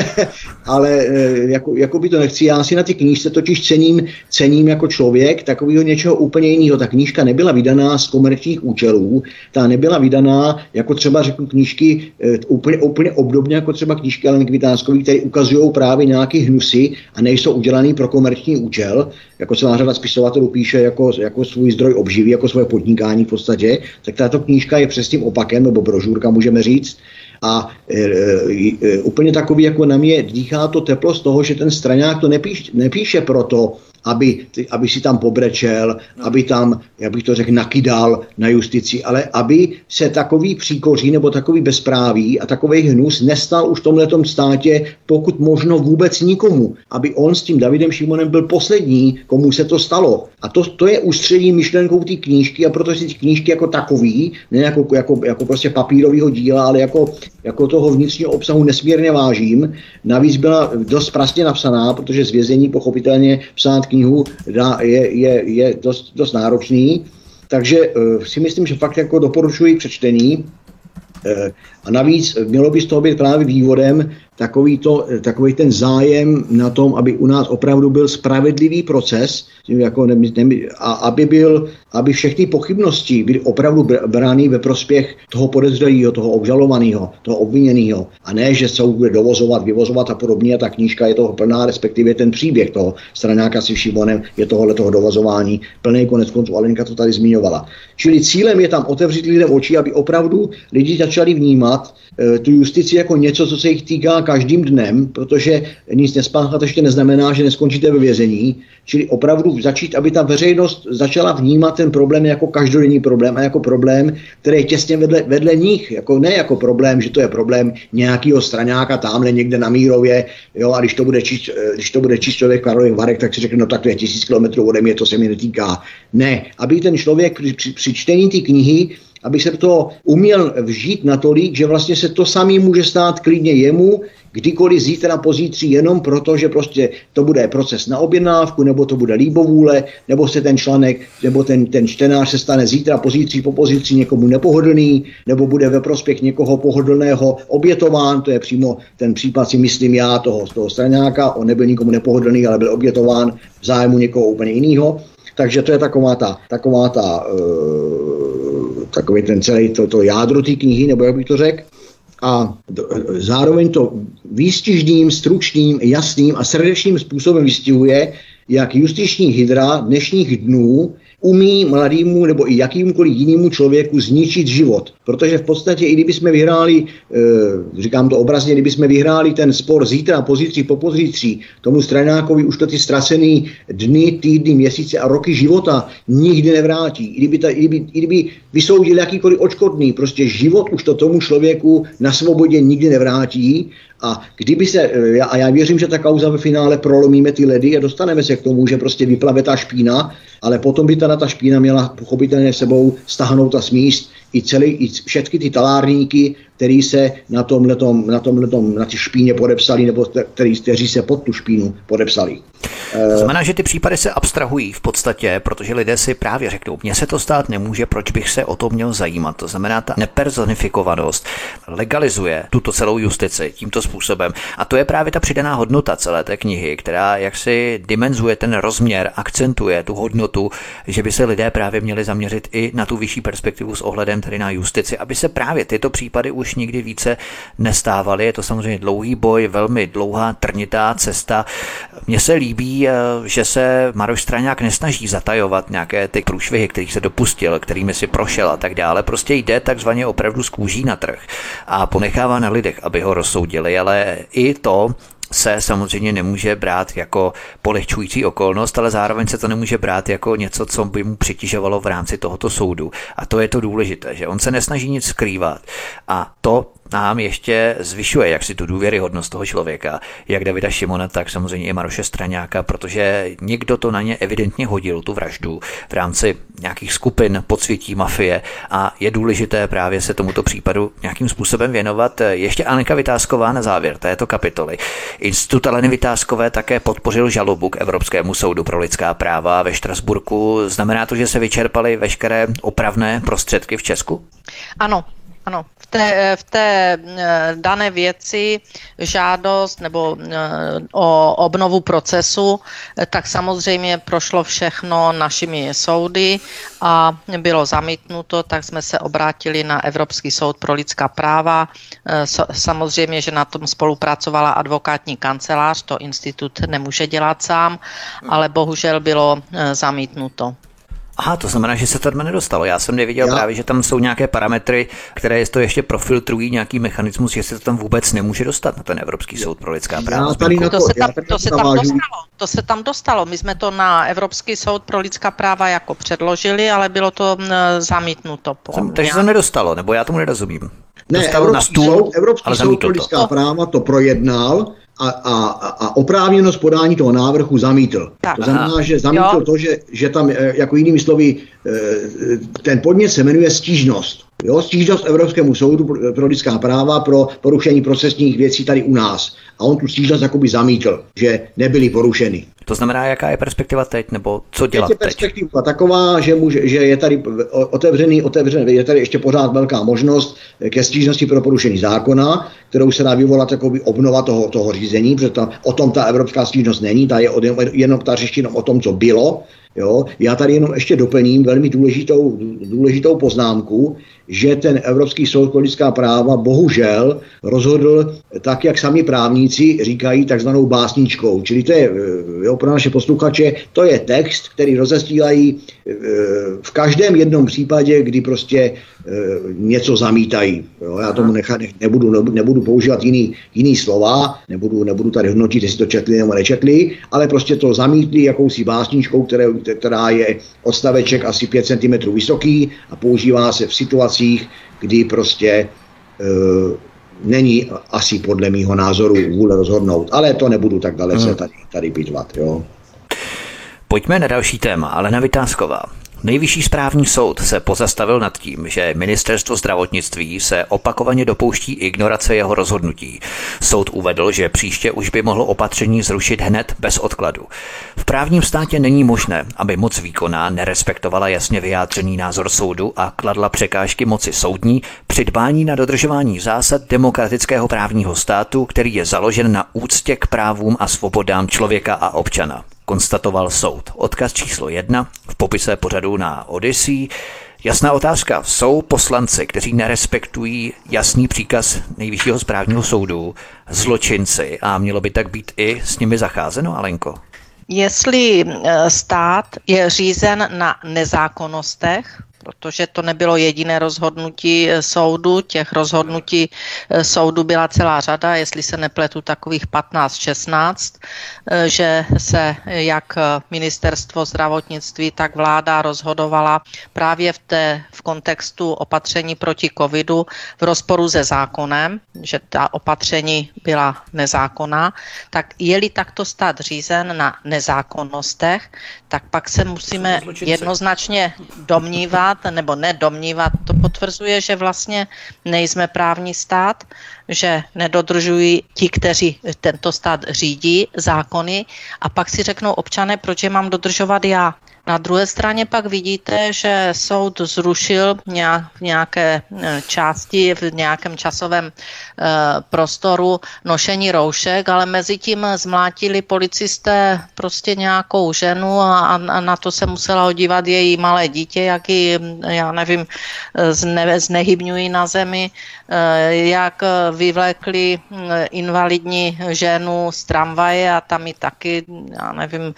ale e, jako, jako by to nechci. Já si na ty knížce totiž cením, cením jako člověk takového něčeho úplně jiného. Ta knížka nebyla vydaná z komerčních účelů, ta nebyla vydaná jako třeba řeknu knížky e, úplně, úplně obdobně jako třeba knížky Alen Kvitánskové, které ukazují právě nějaké hnusy a nejsou udělané pro komerční účel, jako celá řada spisovatelů píše jako, jako svůj zdroj obživy, jako svoje podnikání v podstatě, tak tato knížka je přes tím opakem, nebo brožurka můžeme říct, a e, e, e, úplně takový, jako na mě dýchá to teplo z toho, že ten straňák to nepíš, nepíše proto, aby, aby si tam pobrečel, no. aby tam, jak bych to řekl, nakydal na justici, ale aby se takový příkoří nebo takový bezpráví a takový hnus nestal už v tomhle státě, pokud možno vůbec nikomu. Aby on s tím Davidem Šimonem byl poslední, komu se to stalo. A to, to je ústřední myšlenkou té knížky a proto si ty knížky jako takový, ne jako, jako, jako prostě papírového díla, ale jako, jako toho vnitřního obsahu nesmírně vážím. Navíc byla dost prastě napsaná, protože z vězení pochopitelně psát knihu dá, je, je, je dost, dost náročný. Takže uh, si myslím, že fakt jako doporučuji přečtení. Uh, a navíc mělo by z toho být právě vývodem takový, to, takový ten zájem na tom, aby u nás opravdu byl spravedlivý proces, jako ne, ne, a aby, byl, aby všechny pochybnosti byly opravdu brány ve prospěch toho podezřelého, toho obžalovaného, toho obviněného. A ne, že se bude dovozovat, vyvozovat a podobně. A ta knížka je toho plná, respektive ten příběh toho stranáka si Šimonem je tohohle toho dovozování plný konec konců. Alenka to tady zmiňovala. Čili cílem je tam otevřít lidem oči, aby opravdu lidi začali vnímat e, tu justici jako něco, co se jich týká každým dnem, protože nic nespáchat ještě neznamená, že neskončíte ve vězení. Čili opravdu začít, aby ta veřejnost začala vnímat ten problém jako každodenní problém a jako problém, který je těsně vedle, vedle nich. Jako ne jako problém, že to je problém nějakého straňáka tamhle někde na Mírově, jo, a když to bude číst, eh, když to bude číst člověk Karlových Varek, tak si řekne, no tak to je tisíc kilometrů ode mě, to se mi netýká. Ne, aby ten člověk při, při, při čtení té knihy aby se to uměl vžít natolik, že vlastně se to samý může stát klidně jemu, kdykoliv zítra, pozítří, jenom proto, že prostě to bude proces na objednávku, nebo to bude líbovůle, nebo se ten článek, nebo ten, ten čtenář se stane zítra, pozítří, po pozítří někomu nepohodlný, nebo bude ve prospěch někoho pohodlného obětován, to je přímo ten případ si myslím já toho, toho straňáka, on nebyl nikomu nepohodlný, ale byl obětován v zájmu někoho úplně jiného. Takže to je taková ta, taková ta uh, takový ten celý to, to jádro té knihy, nebo jak bych to řekl. A zároveň to výstižným, stručným, jasným a srdečným způsobem vystihuje, jak justiční hydra dnešních dnů umí mladému nebo i jakýmkoliv jinému člověku zničit život. Protože v podstatě, i kdyby jsme vyhráli, e, říkám to obrazně, kdyby jsme vyhráli ten spor zítra, pozítří, popozítří, tomu stranákovi už to ty ztracený dny, týdny, měsíce a roky života nikdy nevrátí. I kdyby, ta, i kdyby, i kdyby vysoudil jakýkoliv očkodný, prostě život už to tomu člověku na svobodě nikdy nevrátí a kdyby se, e, a já věřím, že ta kauza ve finále prolomíme ty ledy a dostaneme se k tomu, že prostě vyplave ta špína, ale potom by ta, ta špína měla pochopitelně sebou stahnout a smíst i, celý, i všechny ty talárníky, který se na tomhletom, na tomhletom, na ty špíně podepsali, nebo který, kteří se pod tu špínu podepsali. To znamená, že ty případy se abstrahují v podstatě, protože lidé si právě řeknou, mně se to stát nemůže, proč bych se o to měl zajímat. To znamená, ta nepersonifikovanost legalizuje tuto celou justici tímto způsobem. A to je právě ta přidaná hodnota celé té knihy, která jaksi dimenzuje ten rozměr, akcentuje tu hodnotu, že by se lidé právě měli zaměřit i na tu vyšší perspektivu s ohledem tedy na justici, aby se právě tyto případy už nikdy více nestávaly. Je to samozřejmě dlouhý boj, velmi dlouhá, trnitá cesta. Mně se líbí, eh, že se Maroš Straňák nesnaží zatajovat nějaké ty průšvihy, kterých se dopustil, kterými si prošel a tak dále. Prostě jde takzvaně opravdu z kůží na trh a ponechává na lidech, aby ho rozsoudili, ale i to se samozřejmě nemůže brát jako polehčující okolnost, ale zároveň se to nemůže brát jako něco, co by mu přitěžovalo v rámci tohoto soudu. A to je to důležité, že on se nesnaží nic skrývat. A to nám ještě zvyšuje jak si tu důvěryhodnost toho člověka, jak Davida Šimona, tak samozřejmě i Maroše Straňáka, protože někdo to na ně evidentně hodil, tu vraždu, v rámci nějakých skupin podsvětí mafie a je důležité právě se tomuto případu nějakým způsobem věnovat. Ještě Anka Vytázková na závěr této kapitoly. Institut Aleny Vytázkové také podpořil žalobu k Evropskému soudu pro lidská práva ve Štrasburku. Znamená to, že se vyčerpaly veškeré opravné prostředky v Česku? Ano, ano, v té, v té eh, dané věci žádost nebo eh, o obnovu procesu, eh, tak samozřejmě prošlo všechno našimi soudy a bylo zamítnuto, tak jsme se obrátili na Evropský soud pro lidská práva. Samozřejmě, že na tom spolupracovala advokátní kancelář, to institut nemůže dělat sám, ale bohužel bylo zamítnuto. Aha, to znamená, že se to nedostalo. Já jsem neviděl Já. právě, že tam jsou nějaké parametry, které to ještě profiltrují, nějaký mechanismus, že se to tam vůbec nemůže dostat na ten Evropský soud pro lidská práva. to, to, se tam, to se tam dostalo. To se tam dostalo. My jsme to na Evropský soud pro lidská práva jako předložili, ale bylo to zamítnuto. Po jsem, takže se nedostalo, nebo já tomu nerozumím. Ne, Dostalo Evropský, na stůl, soud, Evropský soud pro lidská to. práva to projednal, a, a, a oprávněnost podání toho návrhu zamítl. Tak. To znamená, že zamítl jo. to, že, že tam, e, jako jinými slovy, e, ten podnět se jmenuje stížnost. Jo, stížnost Evropskému soudu pro lidská práva pro porušení procesních věcí tady u nás. A on tu stížnost jakoby zamítl, že nebyly porušeny. To znamená, jaká je perspektiva teď, nebo co dělat teď? Je perspektiva teď? taková, že, může, že je tady otevřený, otevřený, je tady ještě pořád velká možnost ke stížnosti pro porušení zákona, kterou se dá vyvolat jakoby obnova toho, toho řízení, protože ta, o tom ta evropská stížnost není, ta je jenom ta řeší jenom o tom, co bylo, Jo? Já tady jenom ještě doplním velmi důležitou, důležitou poznámku, že ten Evropský soud pro lidská práva bohužel rozhodl tak, jak sami právníci říkají, takzvanou básničkou. Čili to je jo, pro naše posluchače, to je text, který rozestílají e, v každém jednom případě, kdy prostě něco zamítají. Jo, já tomu nechat, nebudu, nebudu používat jiný, jiný slova, nebudu, nebudu tady hodnotit, jestli to četli nebo nečetli, ale prostě to zamítli jakousi básničkou, které, která je odstaveček asi 5 cm vysoký a používá se v situacích, kdy prostě e, není asi podle mýho názoru vůle rozhodnout. Ale to nebudu tak dalece tady, tady pitvat. Jo. Pojďme na další téma, ale na Vytázková. Nejvyšší správní soud se pozastavil nad tím, že ministerstvo zdravotnictví se opakovaně dopouští ignorace jeho rozhodnutí. Soud uvedl, že příště už by mohl opatření zrušit hned bez odkladu. V právním státě není možné, aby moc výkonná nerespektovala jasně vyjádřený názor soudu a kladla překážky moci soudní při dbání na dodržování zásad demokratického právního státu, který je založen na úctě k právům a svobodám člověka a občana konstatoval soud. Odkaz číslo jedna v popise pořadu na Odyssey. Jasná otázka. Jsou poslanci, kteří nerespektují jasný příkaz nejvyššího správního soudu, zločinci a mělo by tak být i s nimi zacházeno, Alenko? Jestli eh, stát je řízen na nezákonnostech, protože to nebylo jediné rozhodnutí eh, soudu, těch rozhodnutí eh, soudu byla celá řada, jestli se nepletu takových 15-16, eh, že se jak ministerstvo zdravotnictví, tak vláda rozhodovala právě v, té, v kontextu opatření proti covidu v rozporu se zákonem, že ta opatření byla nezákonná, tak je-li takto stát řízen na nezákonnostech, tak pak se musíme jednoznačně domnívat, nebo nedomnívat, to potvrzuje, že vlastně nejsme právní stát, že nedodržují ti, kteří tento stát řídí, zákony a pak si řeknou občané, proč je mám dodržovat já. Na druhé straně pak vidíte, že soud zrušil v nějaké e, části, v nějakém časovém e, prostoru nošení roušek, ale mezi tím zmlátili policisté prostě nějakou ženu a, na to se musela odívat její malé dítě, jak ji, já nevím, zne, znehybňují na zemi, e, jak vyvlékli invalidní ženu z tramvaje a tam ji taky, já nevím,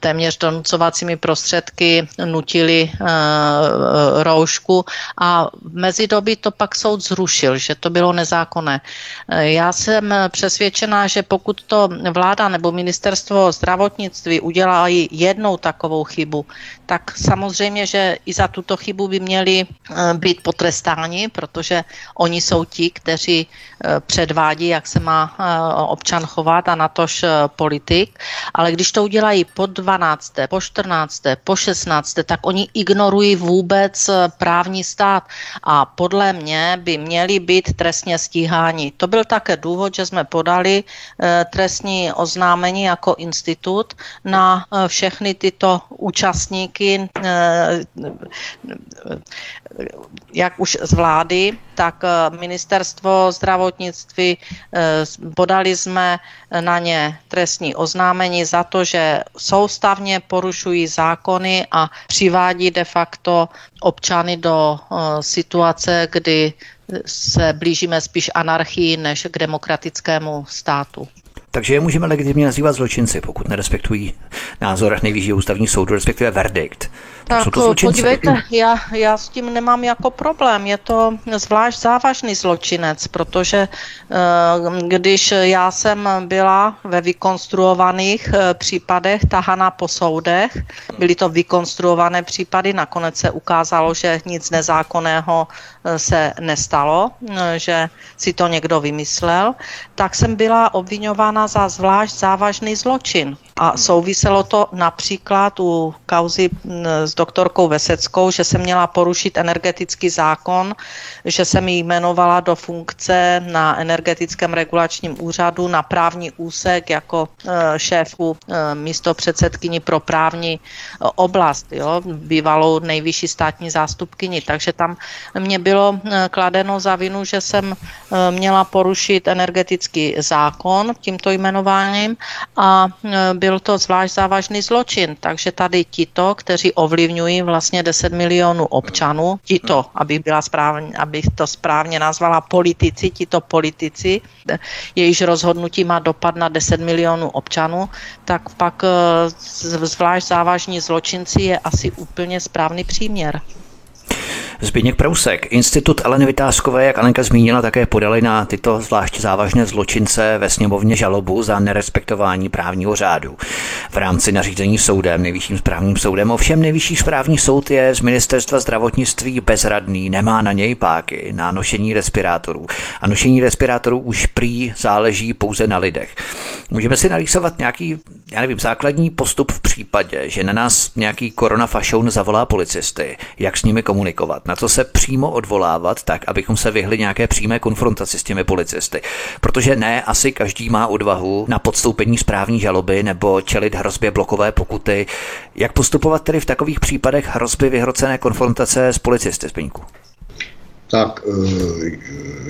téměř donucovat sdělovacími prostředky nutili uh, roušku a v mezidobí to pak soud zrušil, že to bylo nezákonné. Eh, já jsem přesvědčená, že pokud to vláda nebo ministerstvo zdravotnictví udělají jednou takovou chybu, tak samozřejmě, že i za tuto chybu by měli být potrestáni, protože oni jsou ti, kteří předvádí, jak se má občan chovat a natož politik. Ale když to udělají po 12., po 14., po 16., tak oni ignorují vůbec eh, právní stát a podle mě by měli být trestně stíháni. To byl také důvod, že jsme podali eh, trestní oznámení jako institut na eh, všechny tyto účastníky, jak už z vlády, tak ministerstvo zdravotnictví podali jsme na ně trestní oznámení za to, že soustavně porušují zákony a přivádí de facto občany do uh, situace, kdy se blížíme spíš anarchii než k demokratickému státu. Takže je můžeme legitimně nazývat zločinci, pokud nerespektují názor nejvyššího ústavní soudu, respektive verdikt. Tak, tak podívejte, já, já s tím nemám jako problém. Je to zvlášť závažný zločinec, protože eh, když já jsem byla ve vykonstruovaných eh, případech tahana po soudech, byly to vykonstruované případy, nakonec se ukázalo, že nic nezákonného se nestalo, že si to někdo vymyslel, tak jsem byla obvinována za zvlášť závažný zločin. A souviselo to například u kauzy s doktorkou Veseckou, že se měla porušit energetický zákon, že se mi jmenovala do funkce na energetickém regulačním úřadu na právní úsek jako e, šéfu e, místo předsedkyni pro právní oblast, jo, bývalou nejvyšší státní zástupkyni. Takže tam mě bylo kladeno za vinu, že jsem měla porušit energetický zákon tímto jmenováním a byl to zvlášť závažný zločin. Takže tady tito, kteří ovlivňují vlastně 10 milionů občanů, tito, aby byla správně, abych to správně nazvala politici, tito politici, jejíž rozhodnutí má dopad na 10 milionů občanů, tak pak eh, zvlášť závažní zločinci je asi úplně správný příměr. Zbigněk Prousek, Institut Aleny Vytázkové, jak Alenka zmínila, také podali na tyto zvlášť závažné zločince ve sněmovně žalobu za nerespektování právního řádu. V rámci nařízení soudem, nejvyšším správním soudem, ovšem nejvyšší správní soud je z ministerstva zdravotnictví bezradný, nemá na něj páky na nošení respirátorů. A nošení respirátorů už prý záleží pouze na lidech. Můžeme si narýsovat nějaký, já nevím, základní postup v případě, že na nás nějaký koronafašoun zavolá policisty, jak s nimi komunikovat na co se přímo odvolávat, tak abychom se vyhli nějaké přímé konfrontaci s těmi policisty. Protože ne, asi každý má odvahu na podstoupení správní žaloby nebo čelit hrozbě blokové pokuty. Jak postupovat tedy v takových případech hrozby vyhrocené konfrontace s policisty, Zbyňku? tak eh,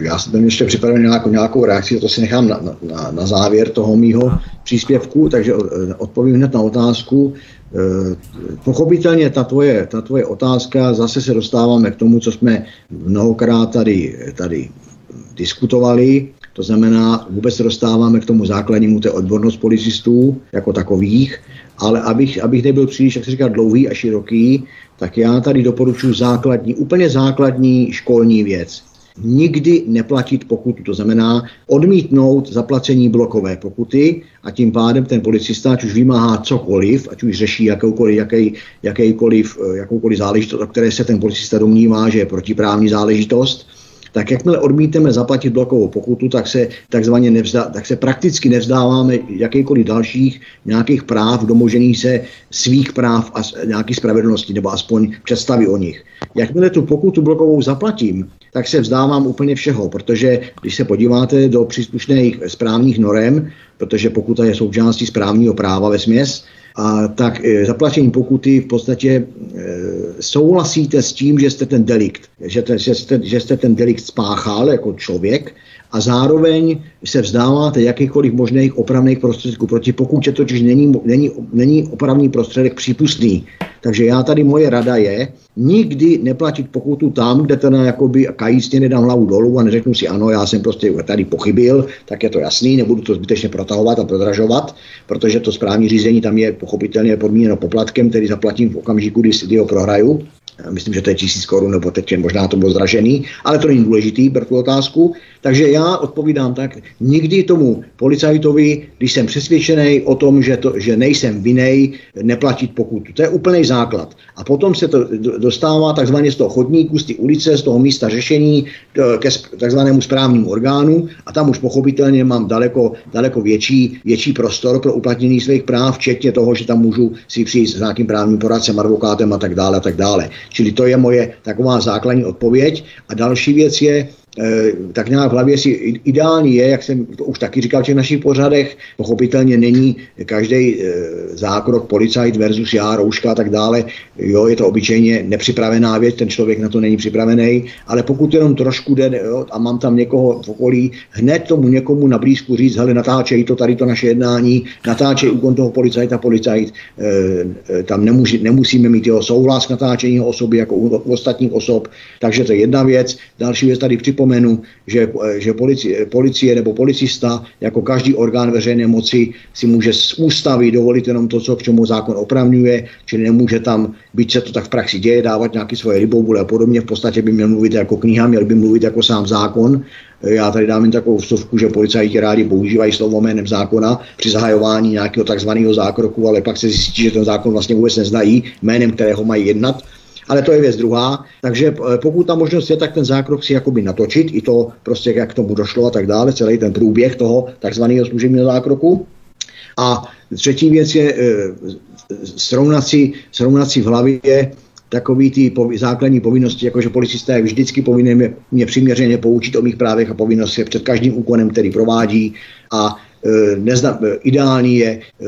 já jsem tam ještě připraven nějakou, nějakou reakci, to si nechám na, na, na závěr toho mýho příspěvku, takže eh, odpovím hned na otázku. Eh, pochopitelně ta tvoje, ta tvoje otázka, zase se dostáváme k tomu, co jsme mnohokrát tady, tady diskutovali, To znamená, vůbec dostáváme k tomu základnímu té odbornost policistů jako takových, ale abych, abych nebyl příliš, jak se říká, dlouhý a široký, tak já tady doporučuji základní, úplně základní školní věc nikdy neplatit pokutu. To znamená odmítnout zaplacení blokové pokuty a tím pádem ten policista, ať už vymáhá cokoliv, ať už řeší jakoukoliv, jaký, jakýkoliv, eh, jakoukoliv záležitost, o které se ten policista domnívá, že je protiprávní záležitost, tak jakmile odmítneme zaplatit blokovou pokutu, tak se, takzvaně nevzdá, tak se prakticky nevzdáváme jakýkoliv dalších nějakých práv, domožení se svých práv a nějaký spravedlnosti, nebo aspoň představy o nich. Jakmile tu pokutu blokovou zaplatím, tak se vzdávám úplně všeho, protože když se podíváte do příslušných správních norem, protože pokuta je součástí správního práva ve směs, a tak e, zaplacení pokuty v podstatě e, souhlasíte s tím, že jste ten delikt, že, te, že, jste, že jste ten delikt spáchal jako člověk a zároveň se vzdáváte jakýchkoliv možných opravných prostředků. Proti pokutě totiž není, není, není opravný prostředek přípustný. Takže já tady moje rada je, nikdy neplatit pokutu tam, kde teda jakoby kajícně nedám hlavu dolů a neřeknu si ano, já jsem prostě tady pochybil, tak je to jasný, nebudu to zbytečně protahovat a prodražovat, protože to správní řízení tam je pochopitelně podmíněno poplatkem, který zaplatím v okamžiku, kdy ho prohraju. Myslím, že to je tisíc korun, nebo teď možná to bylo zdražený, ale to není důležitý pro tu otázku. Takže já odpovídám tak, nikdy tomu policajtovi, když jsem přesvědčený o tom, že, to, že nejsem vinej, neplatit pokutu. To je úplný základ. A potom se to dostává takzvaně z toho chodníku, z té ulice, z toho místa řešení ke takzvanému správnímu orgánu a tam už pochopitelně mám daleko, daleko větší, větší prostor pro uplatnění svých práv, včetně toho, že tam můžu si přijít s nějakým právním poradcem, advokátem a tak dále a tak dále. Čili to je moje taková základní odpověď. A další věc je, tak nějak v hlavě si ideální je, jak jsem to už taky říkal v těch našich pořadech, pochopitelně není každý eh, zákrok policajt versus já, rouška a tak dále, jo, je to obyčejně nepřipravená věc, ten člověk na to není připravený, ale pokud jenom trošku jde jo, a mám tam někoho v okolí, hned tomu někomu na blízku říct, hele, natáčej to tady to naše jednání, natáčej úkon toho policajta, policajt, e, tam nemusí, nemusíme mít jeho souhlas k natáčení osoby jako u ostatních osob, takže to je jedna věc. Další věc tady připomínám, připomenu, že, že policie, policie nebo policista, jako každý orgán veřejné moci, si může z ústavy dovolit jenom to, co k čemu zákon opravňuje, čili nemůže tam, byť se to tak v praxi děje, dávat nějaké svoje libobule a podobně. V podstatě by měl mluvit jako kniha, měl by mluvit jako sám zákon. Já tady dám jen takovou vstovku, že policajti rádi používají slovo jménem zákona při zahajování nějakého takzvaného zákroku, ale pak se zjistí, že ten zákon vlastně vůbec neznají, jménem kterého mají jednat ale to je věc druhá. Takže eh, pokud ta možnost je, tak ten zákrok si jakoby natočit, i to prostě jak k tomu došlo a tak dále, celý ten průběh toho takzvaného služebního zákroku. A třetí věc je eh, srovnat si, srovnat si v hlavě takový ty povi- základní povinnosti, jakože policista je vždycky povinen mě, mě přiměřeně poučit o mých právech a povinnostech před každým úkonem, který provádí a nezna, eh, ideální je, eh,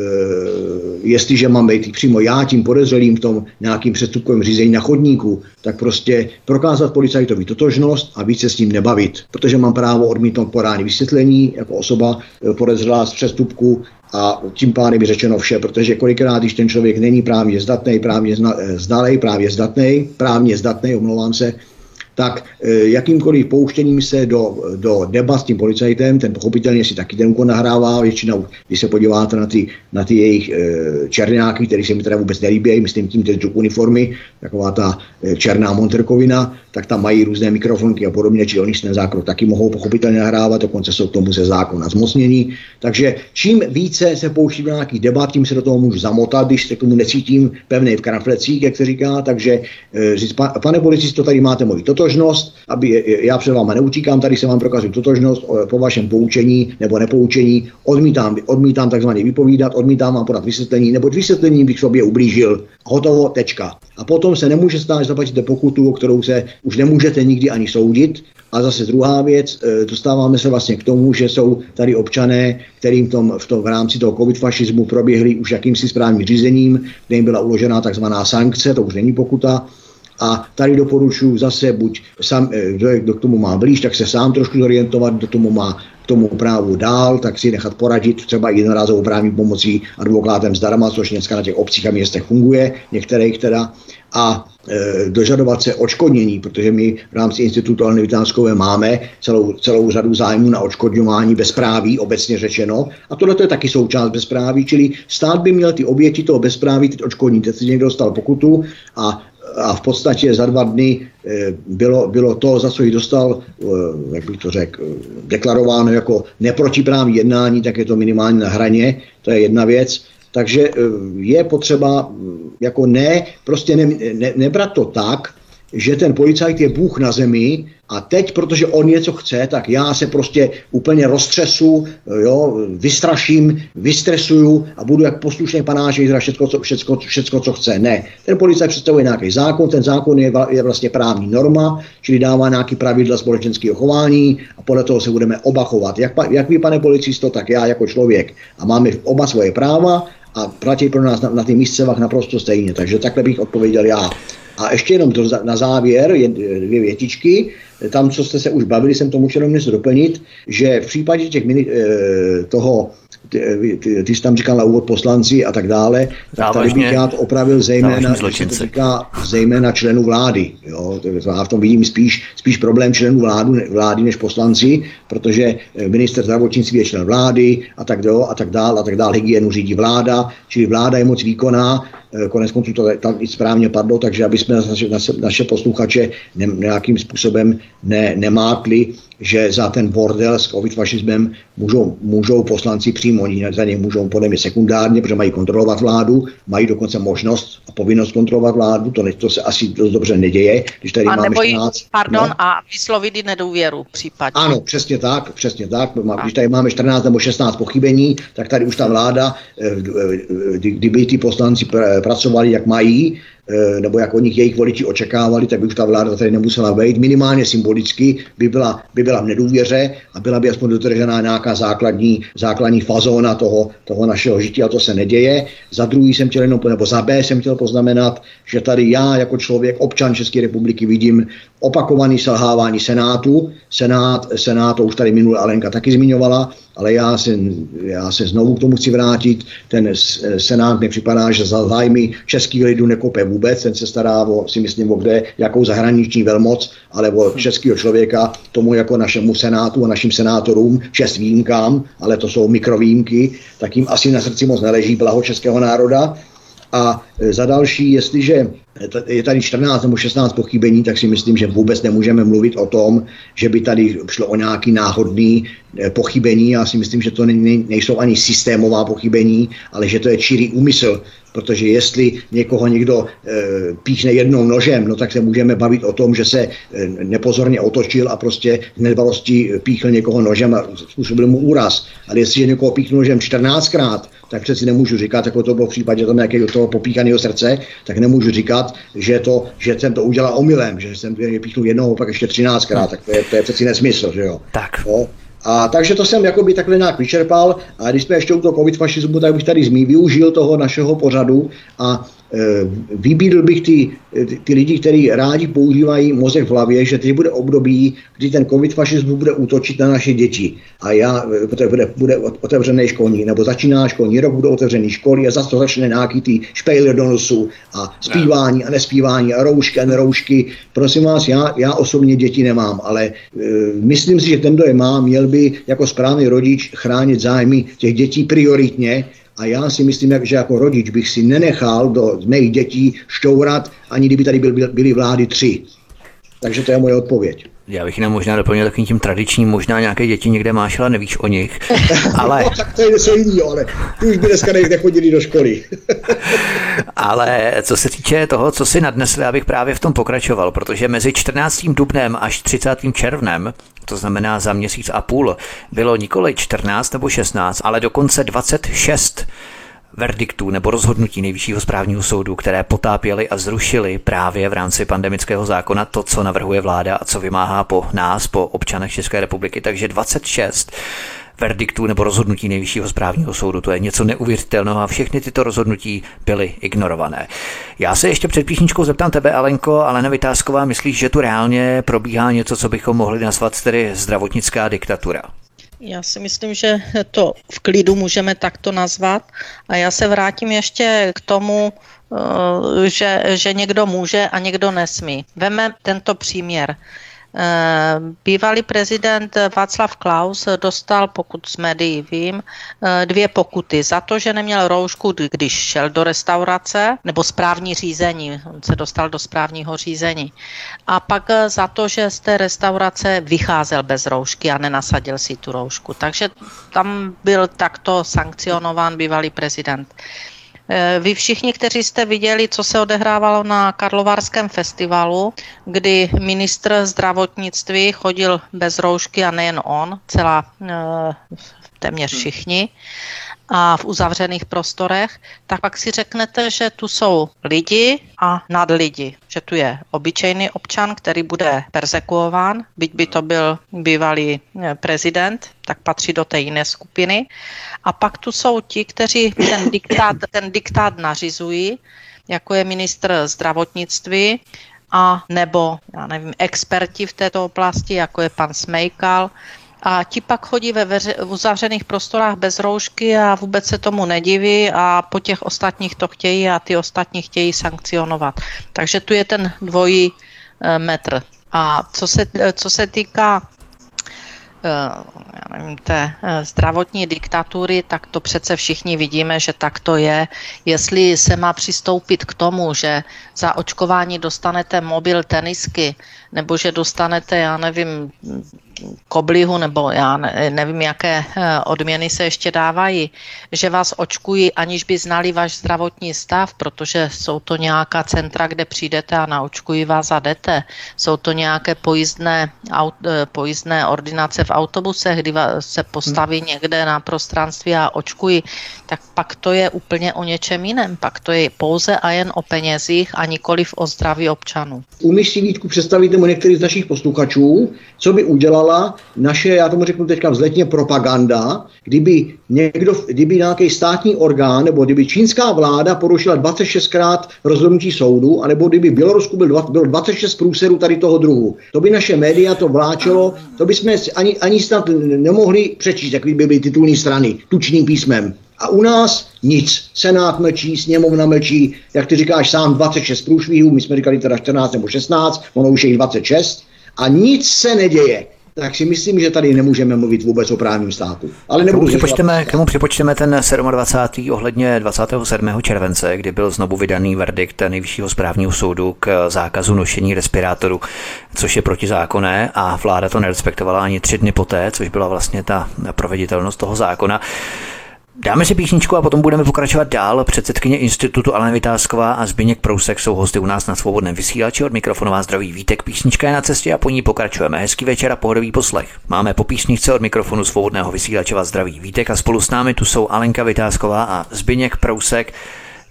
jestliže mám být přímo já tím podezřelým v tom nějakým přestupkovém řízení na chodníku, tak prostě prokázat policajtovi totožnost a více s ním nebavit, protože mám právo odmítnout podání vysvětlení jako osoba podezřelá z přestupku a tím pádem je řečeno vše, protože kolikrát, když ten člověk není právně zdatný, právně zdalej, právě zdatný, právně zdatný, omlouvám se, tak e, jakýmkoliv pouštěním se do, do debat s tím policajtem, ten pochopitelně si taky ten úkon nahrává, většinou, když se podíváte na ty, na ty jejich e, černáky, které se mi teda vůbec nelíbí, myslím tím druh uniformy, taková ta e, černá monterkovina, tak tam mají různé mikrofonky a podobně, či oni ten zákrok taky mohou pochopitelně nahrávat, dokonce jsou k tomu ze zákona zmocnění. Takže čím více se pouští do nějakých debat, tím se do toho můžu zamotat, když se k tomu necítím pevný v kraflecích, jak se říká, takže e, říct, pane policisto, tady máte moji toto totožnost, aby já před váma neutíkám, tady se vám prokazuju totožnost po vašem poučení nebo nepoučení, odmítám, odmítám takzvaně vypovídat, odmítám vám podat vysvětlení, nebo vysvětlení bych sobě ublížil. Hotovo, tečka. A potom se nemůže stát, že zaplatíte pokutu, o kterou se už nemůžete nikdy ani soudit. A zase druhá věc, e, dostáváme se vlastně k tomu, že jsou tady občané, kterým tom, v, tom, v rámci toho covid fašismu proběhli už jakýmsi správním řízením, kde jim byla uložená takzvaná sankce, to už není pokuta, a tady doporučuji zase buď sám, eh, kdo k tomu má blíž, tak se sám trošku zorientovat, kdo tomu má tomu právu dál, tak si nechat poradit třeba jednorázovou právní pomocí advokátem zdarma, což dneska na těch obcích a městech funguje, některých teda, a e, dožadovat se očkodnění, protože my v rámci Institutu Aleny máme celou, celou řadu zájmů na očkodňování bezpráví, obecně řečeno. A tohle je taky součást bezpráví, čili stát by měl ty oběti toho bezpráví teď očkodnit. Teď si někdo dostal pokutu a a v podstatě za dva dny e, bylo, bylo to, za co ji dostal, e, jak bych to řekl, deklarováno jako neprotiprávní jednání, tak je to minimálně na hraně, to je jedna věc. Takže je potřeba jako ne, prostě ne, ne, nebrat to tak, že ten policajt je Bůh na zemi a teď, protože on něco chce, tak já se prostě úplně roztřesu, jo, vystraším, vystresuju a budu jak poslušný panáč jízdra všechno, co, všechno, všechno, co chce. Ne. Ten policajt představuje nějaký zákon, ten zákon je, je vlastně právní norma, čili dává nějaký pravidla společenského chování a podle toho se budeme oba chovat. Jak, jak vy, pane policisto, tak já jako člověk. A máme oba svoje práva a platí pro nás na, na ty místcevách naprosto stejně. Takže takhle bych odpověděl já. A ještě jenom to na závěr, dvě větičky. Tam, co jste se už bavili, jsem to musel jenom něco doplnit, že v případě těch mini, eh, toho ty, ty, ty jsi tam říkal na úvod poslanci a tak dále, tak tady bych já to opravil zejména, to říká, zejména členů vlády. Jo? Já v tom vidím spíš, spíš problém členů vládu, vlády než poslanci, protože eh, minister zdravotnictví je člen vlády a tak, do, a tak dále, a tak dále, hygienu řídí vláda, čili vláda je moc výkonná Eh, konec konců to tam i správně padlo, takže aby jsme naše, naše, naše posluchače ne, nějakým způsobem ne, nemátli, že za ten bordel s covid fašismem můžou, můžou poslanci přímo, oni za ně můžou podle mě sekundárně, protože mají kontrolovat vládu, mají dokonce možnost a povinnost kontrolovat vládu, to, ne, to se asi dost dobře neděje, když tady a máme nebo 14, pardon, no. a vyslovit i nedůvěru případně. Ano, přesně tak, přesně tak. Když tady máme 14 nebo 16 pochybení, tak tady už ta vláda, eh, eh, kdyby ty poslanci pracovali, jak mají, Eh, nebo jak od nich jejich voliči očekávali, tak by už ta vláda tady nemusela vejít. Minimálně symbolicky by byla, by byla v nedůvěře a byla by aspoň dotržená nějaká základní, základní fazóna toho, toho našeho žití a to se neděje. Za druhý jsem chtěl jenom, nebo za B jsem chtěl poznamenat, že tady já jako člověk, občan České republiky vidím opakovaný selhávání Senátu. Senát, Senát to už tady minule Alenka taky zmiňovala, ale já se, já se znovu k tomu chci vrátit. Ten Senát mi připadá, že za zájmy českých lidů nekope ten se stará o, si myslím, o kde, jakou zahraniční velmoc, ale o českého člověka, tomu jako našemu senátu a našim senátorům, čest výjimkám, ale to jsou mikrovýjimky, tak jim asi na srdci moc neleží blaho českého národa. A e, za další, jestliže je tady 14 nebo 16 pochybení, tak si myslím, že vůbec nemůžeme mluvit o tom, že by tady šlo o nějaký náhodný e, pochybení. Já si myslím, že to nejsou ani systémová pochybení, ale že to je čirý úmysl protože jestli někoho někdo e, píchne jednou nožem, no tak se můžeme bavit o tom, že se e, nepozorně otočil a prostě v nedbalosti píchl někoho nožem a způsobil mu úraz. Ale jestliže někoho píchnu nožem 14krát, tak přeci nemůžu říkat, jako to bylo v případě tam nějakého toho popíchaného srdce, tak nemůžu říkat, že, to, že jsem to udělal omylem, že jsem je píchnul jednou, pak ještě 13krát, tak to je, to je přeci nesmysl, že jo. Tak. No, a takže to jsem jakoby takhle nějak vyčerpal. A když jsme ještě u toho covid fašismu, tak bych tady zmí, využil toho našeho pořadu a vybídl bych ty, ty, ty lidi, kteří rádi používají mozek v hlavě, že teď bude období, kdy ten covid fašismus bude útočit na naše děti. A já, eh, protože bude, bude otevřený školní, nebo začíná školní rok, budou otevřený školy a zase to začne nějaký ty špejly do nosu a zpívání a nespívání a roušky a neroušky. Prosím vás, já, já osobně děti nemám, ale e, myslím si, že ten, kdo je má, měl by jako správný rodič chránit zájmy těch dětí prioritně, a já si myslím, že jako rodič bych si nenechal do mých dětí šťourat, ani kdyby tady byl, byly vlády tři. Takže to je moje odpověď. Já bych jenom možná doplnil takovým tím tradičním, možná nějaké děti někde máš, ale nevíš o nich. Ale... no, tak to je něco jiného, ale ty už by dneska nechodili do školy. ale co se týče toho, co si nadnesl, já bych právě v tom pokračoval, protože mezi 14. dubnem až 30. červnem, to znamená za měsíc a půl, bylo nikoli 14 nebo 16, ale dokonce 26 verdiktů nebo rozhodnutí nejvyššího správního soudu, které potápěly a zrušily právě v rámci pandemického zákona to, co navrhuje vláda a co vymáhá po nás, po občanech České republiky. Takže 26 verdiktů nebo rozhodnutí nejvyššího správního soudu. To je něco neuvěřitelného a všechny tyto rozhodnutí byly ignorované. Já se ještě před písničkou zeptám tebe, Alenko, ale Vytázková, myslíš, že tu reálně probíhá něco, co bychom mohli nazvat tedy zdravotnická diktatura? Já si myslím, že to v klidu můžeme takto nazvat. A já se vrátím ještě k tomu, eh, že, že někdo může a někdo nesmí. Veme tento příměr. Eh, bývalý prezident Václav Klaus dostal, pokud z médií vím, eh, dvě pokuty za to, že neměl roušku, když šel do restaurace, nebo správní řízení, on se dostal do správního řízení. A pak eh, za to, že z té restaurace vycházel bez roušky a nenasadil si tu roušku. Takže tam byl takto sankcionován bývalý prezident. Eh, vy všichni, kteří jste viděli, co se odehrávalo na Karlovarském festivalu, kdy ministr zdravotnictví chodil bez roušky a nejen on, celá eh, téměř všichni, a v uzavřených prostorech, tak pak si řeknete, že tu jsou lidi a nad lidi. Že tu je obyčejný občan, který bude persekuován, byť by to byl bývalý eh, prezident, tak patří do té jiné skupiny. A pak tu jsou ti, kteří ten diktát, ten diktát nařizují, jako je ministr zdravotnictví, a nebo, já nevím, experti v této oblasti, jako je pan Smejkal, a ti pak chodí ve veře- v uzavřených prostorách bez roušky a vůbec se tomu nediví a po těch ostatních to chtějí a ty ostatní chtějí sankcionovat. Takže tu je ten dvojí e, metr. A co se, e, co se týká e, já nevím, té zdravotní diktatury, tak to přece všichni vidíme, že tak to je. Jestli se má přistoupit k tomu, že za očkování dostanete mobil tenisky, nebo že dostanete, já nevím, koblihu, nebo já nevím, jaké eh, odměny se ještě dávají, že vás očkují, aniž by znali váš zdravotní stav, protože jsou to nějaká centra, kde přijdete a naočkují vás a jdete. Jsou to nějaké pojízdné, eh, pojízdné ordinace v autobusech, kdy se postaví někde na prostranství a očkují, tak pak to je úplně o něčem jiném. Pak to je pouze a jen o penězích a nikoliv o zdraví občanů. Umíš si Vítku představit nebo některý z našich posluchačů, co by udělala naše, já tomu řeknu teďka vzletně propaganda, kdyby někdo, kdyby nějaký státní orgán, nebo kdyby čínská vláda porušila 26krát rozhodnutí soudu, anebo kdyby Bělorusku byl, bylo 26 průserů tady toho druhu. To by naše média to vláčelo, to by jsme ani, ani snad nemohli přečíst, jak by byly titulní strany, tučným písmem. A u nás nic. Senát mlčí, sněmovna mlčí, jak ty říkáš sám, 26 průšvihů, my jsme říkali teda 14 nebo 16, ono už je jich 26 a nic se neděje tak si myslím, že tady nemůžeme mluvit vůbec o právním státu. Ale nebudu připočteme, k připočteme ten 27. ohledně 27. července, kdy byl znovu vydaný verdikt Nejvyššího správního soudu k zákazu nošení respirátoru, což je protizákonné a vláda to nerespektovala ani tři dny poté, což byla vlastně ta proveditelnost toho zákona. Dáme si písničku a potom budeme pokračovat dál. Předsedkyně institutu Alena Vytázková a Zbyněk Prousek jsou hosty u nás na svobodném vysílači. Od mikrofonu vás zdraví Vítek. Písnička je na cestě a po ní pokračujeme. Hezký večer a pohodový poslech. Máme po písničce od mikrofonu svobodného vysílače vás zdraví Vítek a spolu s námi tu jsou Alenka Vytázková a Zbyněk Prousek.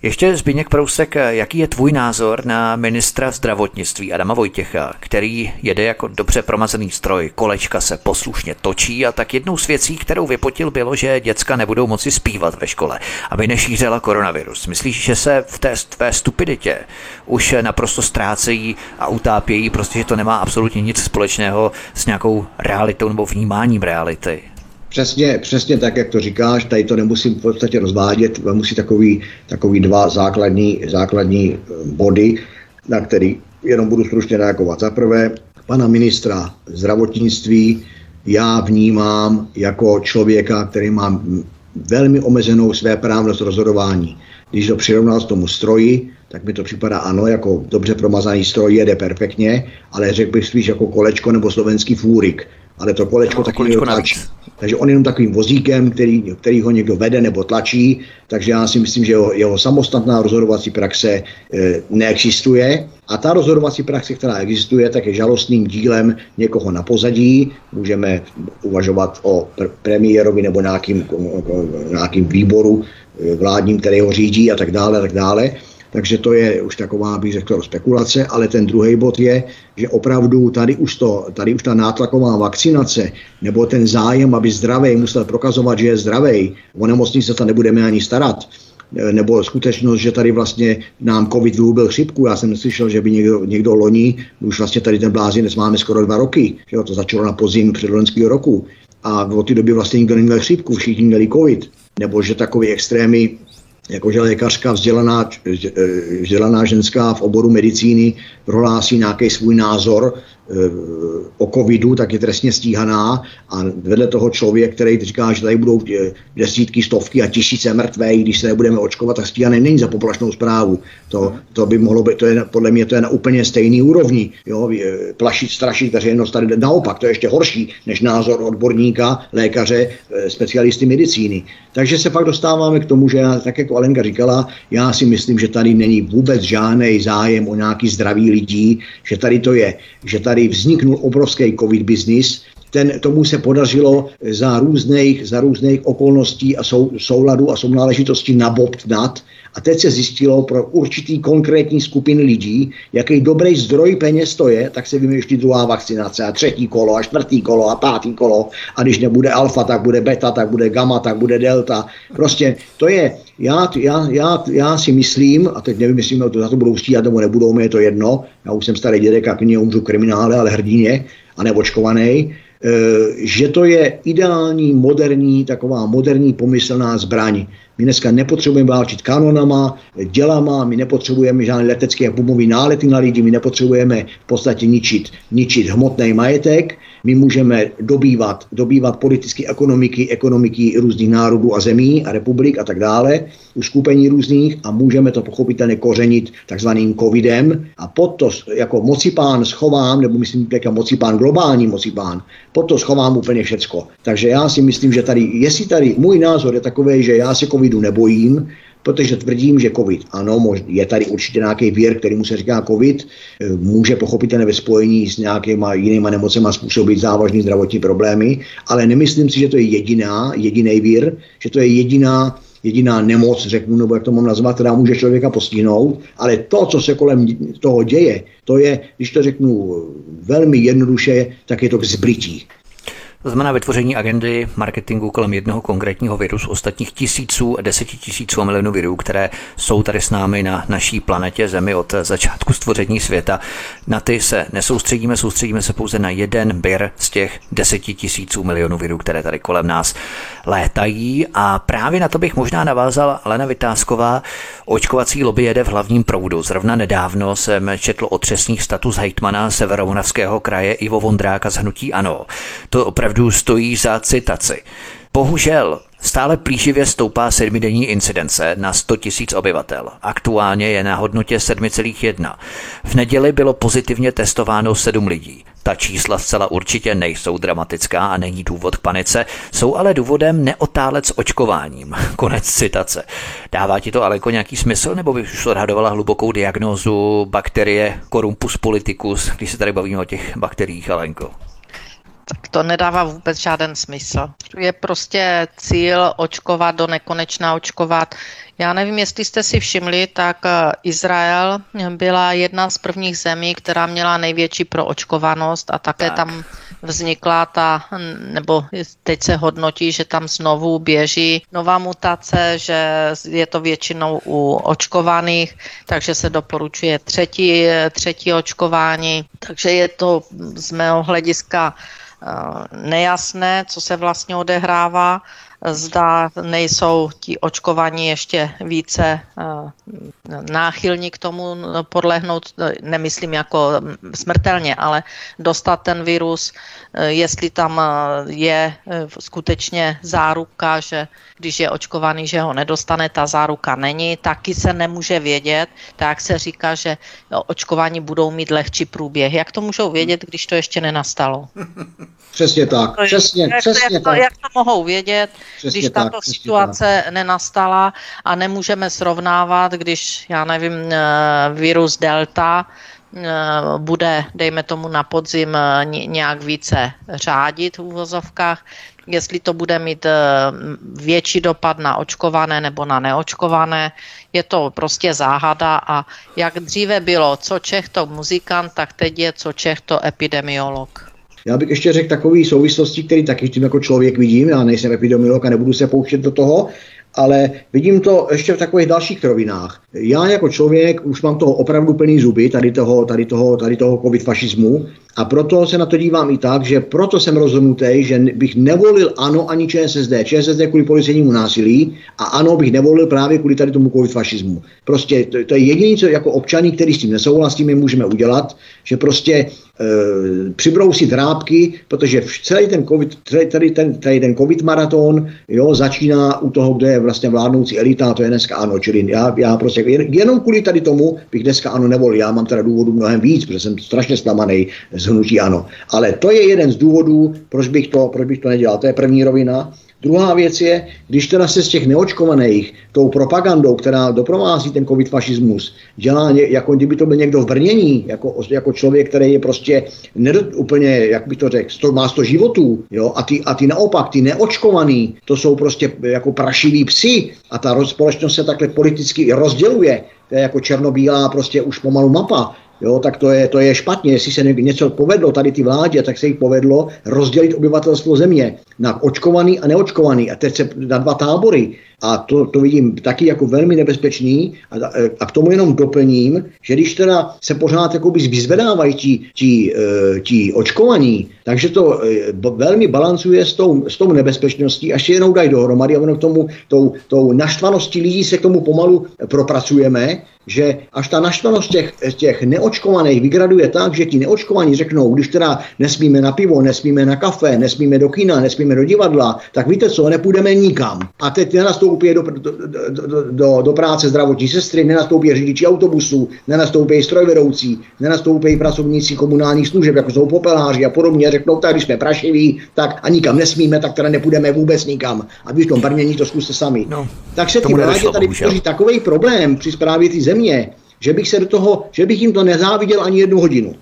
Ještě Zbigněk Prousek, jaký je tvůj názor na ministra zdravotnictví Adama Vojtěcha, který jede jako dobře promazený stroj, kolečka se poslušně točí a tak jednou z věcí, kterou vypotil, bylo, že děcka nebudou moci zpívat ve škole, aby nešířila koronavirus. Myslíš, že se v té tvé stupiditě už naprosto ztrácejí a utápějí, prostě, že to nemá absolutně nic společného s nějakou realitou nebo vnímáním reality? Přesně, přesně tak, jak to říkáš, tady to nemusím v podstatě rozvádět, musí takový, takový dva základní, základní eh, body, na který jenom budu stručně reagovat. Za prvé, pana ministra zdravotnictví já vnímám jako člověka, který má velmi omezenou své právnost rozhodování. Když to přirovnal s tomu stroji, tak mi to připadá ano, jako dobře promazaný stroj jede perfektně, ale řekl bych spíš jako kolečko nebo slovenský fůrik. Ale to kolečko no, taky kolečko tlačí. Takže on je jenom takovým vozíkem, který, který ho někdo vede nebo tlačí, takže já si myslím, že jeho, jeho samostatná rozhodovací praxe e, neexistuje. A ta rozhodovací praxe, která existuje, tak je žalostným dílem někoho na pozadí. Můžeme uvažovat o pr- premiérovi nebo nějakým, nějakým výboru e, vládním, který ho řídí a tak dále, a tak dále. Takže to je už taková, bych řekl, spekulace, ale ten druhý bod je, že opravdu tady už, to, tady už ta nátlaková vakcinace nebo ten zájem, aby zdravý musel prokazovat, že je zdravý, o nemocnice se nebudeme ani starat, nebo skutečnost, že tady vlastně nám covid vyhubil chřipku. Já jsem neslyšel, že by někdo, někdo loni, už vlastně tady ten blázinec máme skoro dva roky, že jo, to začalo na podzim předloňského roku a od té doby vlastně nikdo neměl chřipku, všichni měli covid, nebo že takové extrémy jakože lékařka vzdělaná, vzdělaná ženská v oboru medicíny prohlásí nějaký svůj názor eh, o covidu, tak je trestně stíhaná a vedle toho člověk, který říká, že tady budou eh, desítky, stovky a tisíce mrtvé, když se nebudeme očkovat, tak stíhaný není za poplašnou zprávu. To, to by mohlo být, to je, podle mě to je na úplně stejný úrovni. Jo? Eh, plašit, strašit veřejnost tady naopak, to je ještě horší než názor odborníka, lékaře, specialisty medicíny. Takže se pak dostáváme k tomu, že já, tak jako Alenka říkala, já si myslím, že tady není vůbec žádný zájem o nějaký zdravý lidí, že tady to je, že tady vzniknul obrovský covid business, ten, tomu se podařilo za různých, za různých okolností a sou, souladu a sounáležitostí nabobtnat a teď se zjistilo pro určitý konkrétní skupiny lidí, jaký dobrý zdroj peněz to je, tak se vymýšlí druhá vakcinace a třetí kolo a čtvrtý kolo a pátý kolo a když nebude alfa, tak bude beta, tak bude gamma, tak bude delta. Prostě to je, já, já, já, já si myslím, a teď nevím, jestli to za to budou stíhat nebo nebudou, mi je to jedno, já už jsem starý dědek a klidně umřu kriminále, ale hrdině a neočkovaný, že to je ideální, moderní, taková moderní pomyslná zbraň. My dneska nepotřebujeme válčit kanonama, dělama, my nepotřebujeme žádné letecké a bomové nálety na lidi, my nepotřebujeme v podstatě ničit, ničit hmotný majetek, my můžeme dobývat, dobývat politické ekonomiky, ekonomiky různých národů a zemí a republik a tak dále, uskupení různých a můžeme to pochopitelně kořenit takzvaným covidem a pod to jako mocipán schovám, nebo myslím jako mocipán, globální mocipán, pod to schovám úplně všecko. Takže já si myslím, že tady, jestli tady můj názor je takový, že já se covidu nebojím, protože tvrdím, že COVID, ano, je tady určitě nějaký věr, který mu se říká COVID, eh, může pochopitelně ve spojení s nějakýma jinýma nemocema způsobit závažné zdravotní problémy, ale nemyslím si, že to je jediná, jediný vír, že to je jediná jediná nemoc, řeknu, nebo jak to mám nazvat, která může člověka postihnout, ale to, co se kolem toho děje, to je, když to řeknu velmi jednoduše, tak je to k zbrití. To znamená vytvoření agendy marketingu kolem jednoho konkrétního viru z ostatních tisíců, desetitisíců a milionů virů, které jsou tady s námi na naší planetě Zemi od začátku stvoření světa. Na ty se nesoustředíme, soustředíme se pouze na jeden bir z těch desetitisíců milionů virů, které tady kolem nás létají. A právě na to bych možná navázal Lena Vytázková. Očkovací lobby jede v hlavním proudu. Zrovna nedávno jsem četl otřesných status hejtmana Severomonavského kraje Ivo Vondráka z Hnutí Ano. To opravdu opravdu stojí za citaci. Bohužel stále plíživě stoupá sedmidenní incidence na 100 000 obyvatel. Aktuálně je na hodnotě 7,1. V neděli bylo pozitivně testováno 7 lidí. Ta čísla zcela určitě nejsou dramatická a není důvod k panice, jsou ale důvodem neotálet s očkováním. Konec citace. Dává ti to ale jako nějaký smysl, nebo bych už odhadovala hlubokou diagnózu bakterie Corumpus politicus, když se tady bavíme o těch bakteriích, Alenko? Tak to nedává vůbec žádný smysl. Je prostě cíl očkovat do nekonečna očkovat. Já nevím, jestli jste si všimli, tak eh, Izrael byla jedna z prvních zemí, která měla největší proočkovanost a také tak. tam vznikla ta, nebo teď se hodnotí, že tam znovu běží nová mutace, že je to většinou u očkovaných, takže se doporučuje třetí, třetí očkování. Takže je to z mého hlediska Eh, nejasné, co se vlastně odehrává. Zda nejsou ti očkovaní ještě více eh, náchylní k tomu podlehnout, nemyslím jako smrtelně, ale dostat ten virus, eh, jestli tam je skutečně záruka, že když je očkovaný, že ho nedostane, ta záruka není, taky se nemůže vědět, tak se říká, že očkování budou mít lehčí průběh. Jak to můžou vědět, když to ještě nenastalo? Přesně tak, přesně, jak, přesně jak, to, tak. jak to mohou vědět, přesně když tato tak, situace tak. nenastala a nemůžeme srovnávat, když, já nevím, eh, virus Delta eh, bude, dejme tomu na podzim, eh, nějak více řádit v úvozovkách, jestli to bude mít větší dopad na očkované nebo na neočkované. Je to prostě záhada a jak dříve bylo, co Čech to muzikant, tak teď je co Čech to epidemiolog. Já bych ještě řekl takové souvislosti, které taky tím jako člověk vidím, já nejsem epidemiolog a nebudu se pouštět do toho, ale vidím to ještě v takových dalších rovinách. Já jako člověk už mám toho opravdu plný zuby, tady toho, tady toho, tady toho covid fašismu, a proto se na to dívám i tak, že proto jsem rozhodnutý, že bych nevolil ANO ani ČSSD. ČSSD kvůli policejnímu násilí a ANO bych nevolil právě kvůli tady tomu covid fašismu. Prostě to, to je jediné, co jako občaní, který s tím nesouhlasíme, můžeme udělat, že prostě přibrousit drábky, protože celý ten COVID, tady ten, tady ten COVID maraton jo, začíná u toho, kde je vlastně vládnoucí elita, to je dneska ano. Čili já, já prostě jenom kvůli tady tomu bych dneska ano nevolil. Já mám teda důvodu mnohem víc, protože jsem strašně zklamaný z hnutí ano. Ale to je jeden z důvodů, proč bych to, proč bych to nedělal. To je první rovina. Druhá věc je, když teda se z těch neočkovaných tou propagandou, která doprovází ten covid fašismus, dělá, jako kdyby to byl někdo v brnění, jako, jako člověk, který je prostě nedot, úplně, jak bych to řekl, má sto životů, jo, a ty, a ty naopak, ty neočkovaný, to jsou prostě jako prašiví psi a ta společnost se takhle politicky rozděluje, to je jako černobílá prostě už pomalu mapa jo, tak to je, to je špatně. Jestli se něco povedlo tady ty vládě, tak se jich povedlo rozdělit obyvatelstvo země na očkovaný a neočkovaný. A teď se na dva tábory. A to, to vidím taky jako velmi nebezpečný. A, a k tomu jenom doplním, že když teda se pořád jakoby vyzvedávají ti, ti, eh, ti očkovaní, takže to eh, velmi balancuje s tou, s tou nebezpečností, až se jenom dají dohromady a ono k tomu, tou, tou naštvaností lidí se k tomu pomalu propracujeme, že až ta naštvanost těch, těch neočkovaných vygraduje tak, že ti neočkovaní řeknou, když teda nesmíme na pivo, nesmíme na kafe, nesmíme do kina, nesmíme do divadla, tak víte co, nepůjdeme nikam. A teď nenastoupí do, do, do, do, do práce zdravotní sestry, nenastoupí řidiči autobusů, nenastoupí strojvedoucí, nenastoupí pracovníci komunálních služeb, jako jsou popeláři a podobně, řeknou, tak když jsme prašiví, tak a nikam nesmíme, tak teda nepůjdeme vůbec nikam. A vy v tom brnění to zkuste sami. No, tak se ty vládě tady vytvoří takový problém při zprávě té země, že bych se do toho, že bych jim to nezáviděl ani jednu hodinu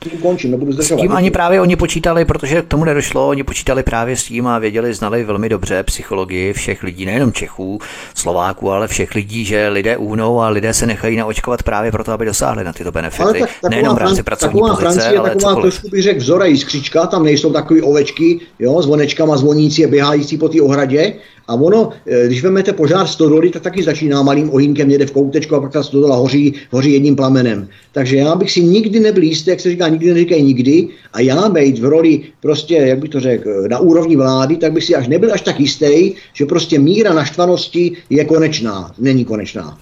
tím končím, nebudu zdržovat. S tím ani právě oni počítali, protože k tomu nedošlo, oni počítali právě s tím a věděli, znali velmi dobře psychologii všech lidí, nejenom Čechů, Slováků, ale všech lidí, že lidé uhnou a lidé se nechají naočkovat právě proto, aby dosáhli na tyto benefity. Tak, nejenom v rámci pracovní taková pozice, Francie, ale taková cokoliv. trošku bych řekl vzora jiskřička, tam nejsou takové ovečky, jo, s vonečkama zvonící a běhající po té ohradě, a ono, e, když vezmete požár stodoly, tak taky začíná malým ohýnkem někde v koutečku a pak ta stodola hoří, hoří jedním plamenem. Takže já bych si nikdy nebyl jistý, jak se říká, nikdy neříkají nikdy. A já být v roli prostě, jak bych to řekl, na úrovni vlády, tak bych si až nebyl až tak jistý, že prostě míra naštvanosti je konečná. Není konečná.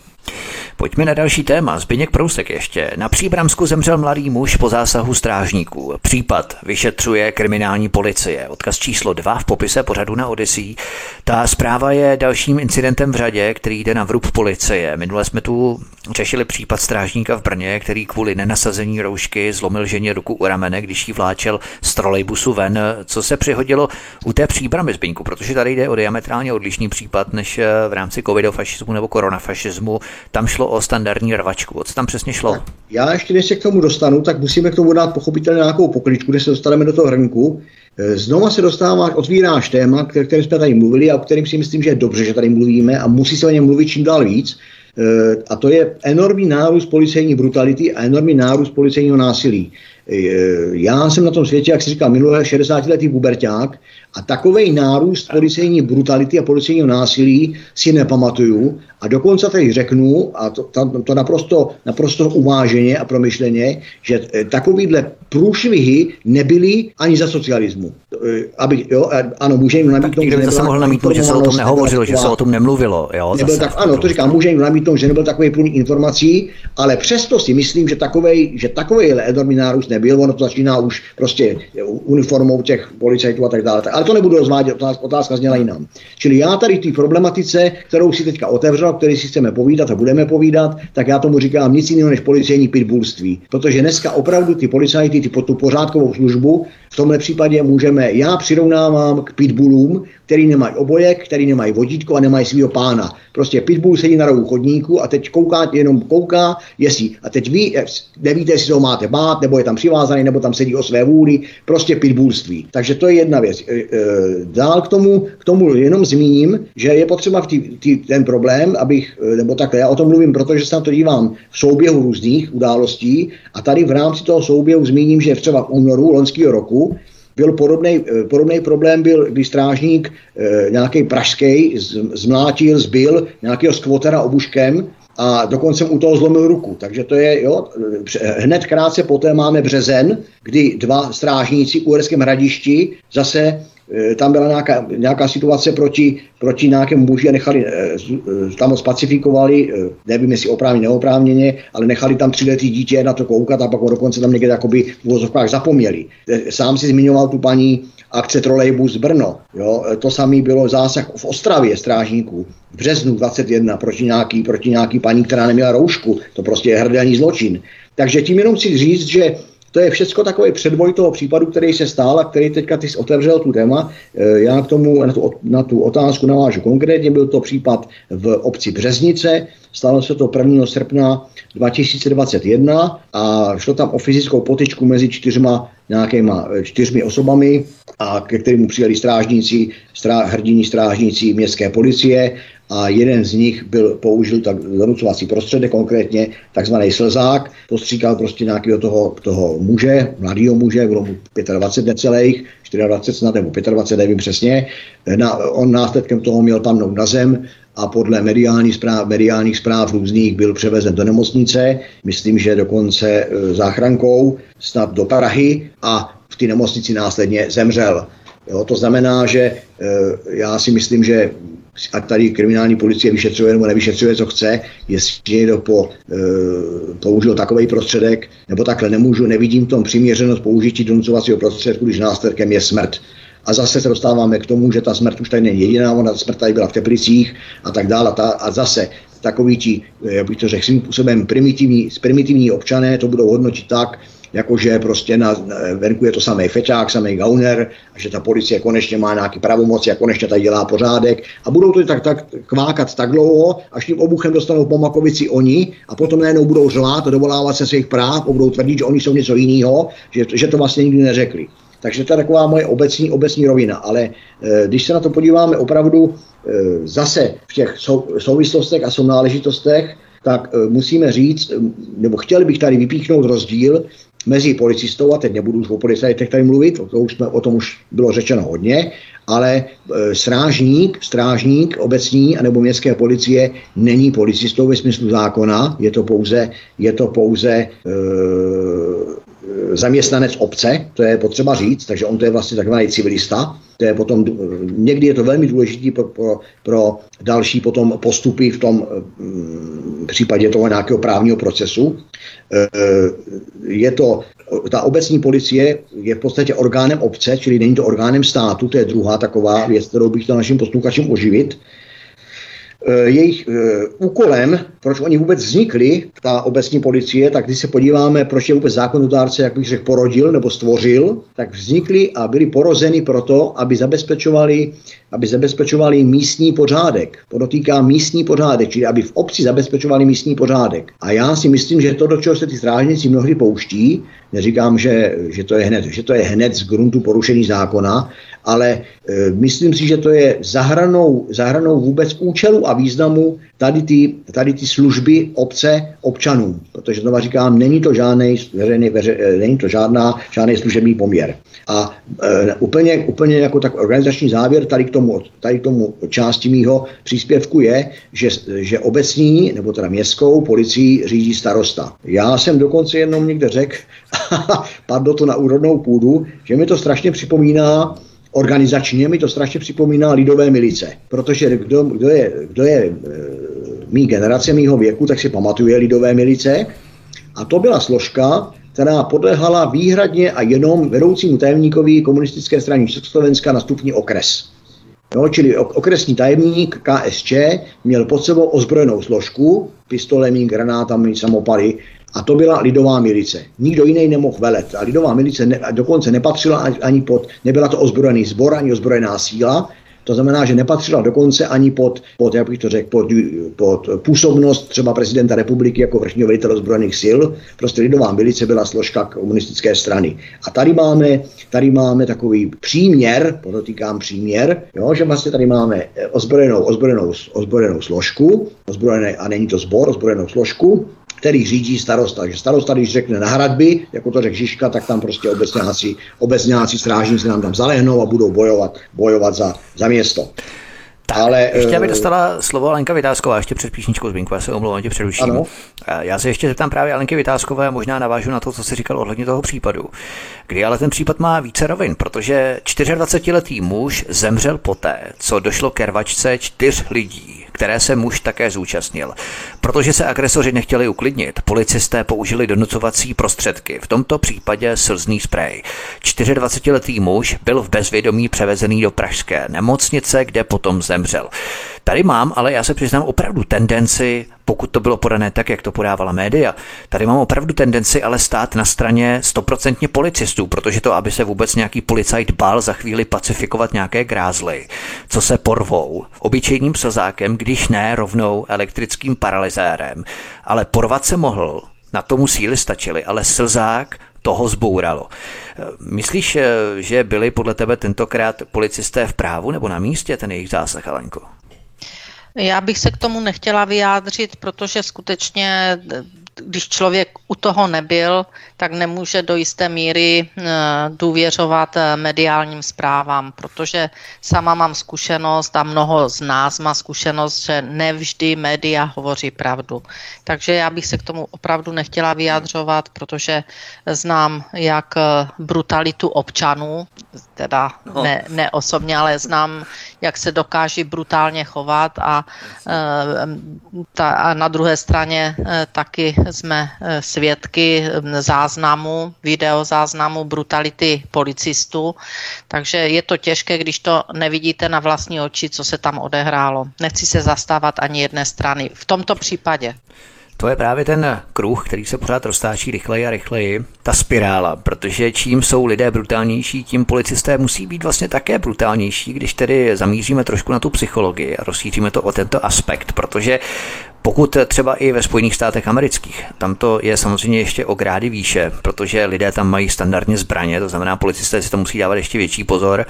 Pojďme na další téma. Zbyněk Prousek ještě. Na Příbramsku zemřel mladý muž po zásahu strážníků. Případ vyšetřuje kriminální policie. Odkaz číslo 2 v popise pořadu na Odyssey. Ta zpráva je dalším incidentem v řadě, který jde na vrub policie. Minule jsme tu řešili případ strážníka v Brně, který kvůli nenasazení roušky zlomil ženě ruku u ramene, když jí vláčel z trolejbusu ven. Co se přihodilo u té příbramy Zbyňku? Protože tady jde o diametrálně odlišný případ než v rámci covidofašismu nebo koronafašismu. Tam šlo o standardní rvačku. O co tam přesně šlo? Já ještě než se k tomu dostanu, tak musíme k tomu dát pochopitelně nějakou pokličku, kde se dostaneme do toho hrnku. E, znova se dostáváš, otvíráš téma, kterým jsme tady mluvili a o kterým si myslím, že je dobře, že tady mluvíme a musí se o něm mluvit čím dál víc. E, a to je enormní nárůst policejní brutality a enormní nárůst policejního násilí. E, já jsem na tom světě, jak se říká, minulé 60-letý puberták a takový nárůst policejní brutality a policejního násilí si nepamatuju. A dokonce tady řeknu, a to, to, to naprosto, naprosto uváženě a promyšleně, že eh, takovýhle průšvihy nebyly ani za socialismu. Eh, aby, jo, ano, může jim namítnout, že nebyla mohl namítnout, že se o tom nehovořilo, že se o tom nemluvilo. Jo, nebyl zase, tak, ano, to říkám, může jim namítnout, že nebyl takový průnik informací, ale přesto si myslím, že takový, že takový enormní nárůst nebyl, ono to začíná už prostě uniformou těch policajtů a tak dále. Ale to nebudu rozvádět, otázka zněla jinam. Čili já tady té problematice, kterou si teďka otevřel, který si chceme povídat a budeme povídat, tak já tomu říkám nic jiného než policejní pitbullství. Protože dneska opravdu ty policajty, ty, tu pořádkovou službu, v tomhle případě můžeme, já přirovnávám k pitbullům, který nemají obojek, který nemají vodítko a nemají svého pána. Prostě pitbull sedí na rohu chodníku a teď kouká, jenom kouká, jestli. A teď vy nevíte, jestli ho máte bát, nebo je tam přivázaný, nebo tam sedí o své vůli. Prostě pitbullství. Takže to je jedna věc. E, e, dál k tomu, k tomu jenom zmíním, že je potřeba v tý, tý, ten problém, abych, nebo takhle, já o tom mluvím, protože se na to dívám v souběhu různých událostí a tady v rámci toho souběhu zmíním, že třeba v únoru loňského roku byl podobný, podobný problém, byl, když strážník nějaký pražský zmlátil, zbil nějakého skvotera obuškem a dokonce mu u toho zlomil ruku. Takže to je, jo, hned krátce poté máme březen, kdy dva strážníci u Uherském hradišti zase Eh, tam byla nějaká, nějaká situace proti, proti nějakému muži a nechali, eh, eh, tam spacifikovali, nevím jestli oprávně, neoprávněně, ale nechali tam třiletý dítě na to koukat a pak ho dokonce tam někde jakoby v vozovkách zapomněli. Sám si zmiňoval tu paní akce Trolejbus Brno. Jo? To samé bylo zásah v Ostravě strážníků v březnu 21 proti nějaký, proti nějaký paní, která neměla roušku. To prostě je hrdelní zločin. Takže tím jenom chci říct, že to je všechno takový předvoj toho případu, který se stál a který teďka ty otevřel tu téma. E, já k tomu na tu, na tu otázku navážu konkrétně. Byl to případ v obci Březnice, stalo se to 1. srpna 2021 a šlo tam o fyzickou potičku mezi čtyřma nějakýma e, čtyřmi osobami, a ke kterému přijeli strážníci, strá, hrdiní strážníci městské policie a jeden z nich byl, použil tak zanucovací prostředek, konkrétně takzvaný slzák, postříkal prostě nějakého toho, toho muže, mladého muže, bylo mu 25 necelých, 24 snad nebo 25, nevím přesně. Na, on následkem toho měl padnout na zem a podle mediálních zpráv, mediálních zpráv různých byl převezen do nemocnice, myslím, že dokonce e, záchrankou, snad do Prahy a v té nemocnici následně zemřel. Jo, to znamená, že e, já si myslím, že ať tady kriminální policie vyšetřuje nebo nevyšetřuje, co chce, jestli někdo po, e, použil takový prostředek, nebo takhle nemůžu, nevidím v tom přiměřenost použití donucovacího prostředku, když následkem je smrt. A zase se dostáváme k tomu, že ta smrt už tady není jediná, ona ta smrt tady byla v Teplicích a tak dále. A, a zase takový ti, jak bych to řekl, svým způsobem primitivní, primitivní občané to budou hodnotit tak, jakože prostě na, venku je to samý fečák, samý gauner, a že ta policie konečně má nějaký pravomoci a konečně tady dělá pořádek a budou to tak, tak kvákat tak dlouho, až tím obuchem dostanou po Makovici oni a potom najednou budou řvát a dovolávat se svých práv a budou tvrdit, že oni jsou něco jiného, že, že to vlastně nikdy neřekli. Takže to je taková moje obecní, obecní rovina. Ale e, když se na to podíváme opravdu e, zase v těch sou, souvislostech a sounáležitostech, tak e, musíme říct, nebo chtěl bych tady vypíchnout rozdíl mezi policistou, a teď nebudu o policajtech tady mluvit, o, to už jsme, o tom už bylo řečeno hodně, ale e, strážník, strážník obecní anebo městské policie není policistou ve smyslu zákona, je to pouze, je to pouze e, zaměstnanec obce, to je potřeba říct, takže on to je vlastně takzvaný civilista. To je potom, někdy je to velmi důležité pro, pro, pro další potom postupy v tom mm, případě toho nějakého právního procesu. E, je to, ta obecní policie je v podstatě orgánem obce, čili není to orgánem státu, to je druhá taková věc, kterou bych chtěl našim posluchačům oživit. Eh, jejich eh, úkolem, proč oni vůbec vznikli, ta obecní policie, tak když se podíváme, proč je vůbec zákonodárce, jak bych řekl, porodil nebo stvořil, tak vznikli a byli porozeni proto, aby zabezpečovali, aby zabezpečovali místní pořádek. Podotýká místní pořádek, čili aby v obci zabezpečovali místní pořádek. A já si myslím, že to, do čeho se ty strážníci mnohdy pouští, neříkám, že, že, to je hned, že to je hned z gruntu porušení zákona, ale e, myslím si, že to je zahranou, zahranou vůbec účelu a významu tady ty, tady ty služby obce občanům. Protože znova říkám, není to, žádný, veřejný, veře, e, není to žádná, žádný služební poměr. A e, úplně, úplně jako tak organizační závěr tady k tomu, tady k tomu části mýho příspěvku je, že, že obecní, nebo teda městskou policii řídí starosta. Já jsem dokonce jenom někde řekl, padlo to na úrodnou půdu, že mi to strašně připomíná organizačně mi to strašně připomíná lidové milice, protože kdo, kdo je, kdo je e, mý generace, mýho věku, tak si pamatuje lidové milice a to byla složka, která podlehala výhradně a jenom vedoucímu tajemníkovi komunistické strany Československa na stupni okres. Jo, čili okresní tajemník KSČ měl pod sebou ozbrojenou složku, pistolemi, granátami, samopaly a to byla lidová milice. Nikdo jiný nemohl velet. A lidová milice ne, dokonce nepatřila ani pod, nebyla to ozbrojený sbor, ani ozbrojená síla, to znamená, že nepatřila dokonce ani pod, pod jak bych to řekl, pod, pod působnost třeba prezidenta republiky jako vrchního velitele ozbrojených sil. Prostě lidová milice byla složka komunistické strany. A tady máme, tady máme takový příměr, podotýkám příměr, jo, že vlastně tady máme ozbrojenou, ozbrojenou, ozbrojenou složku, ozbrojené, a není to sbor, ozbrojenou složku, který řídí starosta. Takže starosta, když řekne na hradby, jako to řekl Žižka, tak tam prostě obecňáci, obecňáci strážníci nám tam zalehnou a budou bojovat, bojovat za, za město. Tak, ale, ještě aby eh, dostala slovo Alenka Vytázková, ještě před píšničkou Zbinku, já se omlouvám, tě přeruším. Ano. Eh, já se ještě zeptám právě Alenky Vytázkové, možná navážu na to, co jsi říkal ohledně toho případu, kdy ale ten případ má více rovin, protože 24-letý muž zemřel poté, co došlo ke rvačce čtyř lidí které se muž také zúčastnil. Protože se agresoři nechtěli uklidnit, policisté použili donucovací prostředky, v tomto případě slzný sprej. 24-letý muž byl v bezvědomí převezený do pražské nemocnice, kde potom zemřel. Tady mám, ale já se přiznám opravdu tendenci pokud to bylo podané tak, jak to podávala média. Tady mám opravdu tendenci ale stát na straně stoprocentně policistů, protože to, aby se vůbec nějaký policajt bál za chvíli pacifikovat nějaké grázly, co se porvou obyčejným slzákem, když ne rovnou elektrickým paralyzérem. Ale porvat se mohl, na tomu síly stačily, ale slzák toho zbouralo. Myslíš, že byli podle tebe tentokrát policisté v právu nebo na místě ten jejich zásah, Alenko? Já bych se k tomu nechtěla vyjádřit, protože skutečně když člověk u toho nebyl, tak nemůže do jisté míry eh, důvěřovat eh, mediálním zprávám, protože sama mám zkušenost a mnoho z nás má zkušenost, že nevždy média hovoří pravdu. Takže já bych se k tomu opravdu nechtěla vyjadřovat, protože znám jak eh, brutalitu občanů, teda no. ne, ne osobně, ale znám, jak se dokáží brutálně chovat a, ta, a na druhé straně taky jsme eh, svědky záznamu, videozáznamu brutality policistů, takže je to těžké, když to nevidíte na vlastní oči, co se tam odehrálo. Nechci se zastávat ani jedné strany. V tomto případě. To je právě ten kruh, který se pořád roztáčí rychleji a rychleji, ta spirála, protože čím jsou lidé brutálnější, tím policisté musí být vlastně také brutálnější, když tedy zamíříme trošku na tu psychologii a rozšíříme to o tento aspekt, protože pokud třeba i ve Spojených státech amerických, tam to je samozřejmě ještě o grády výše, protože lidé tam mají standardně zbraně, to znamená, policisté si to musí dávat ještě větší pozor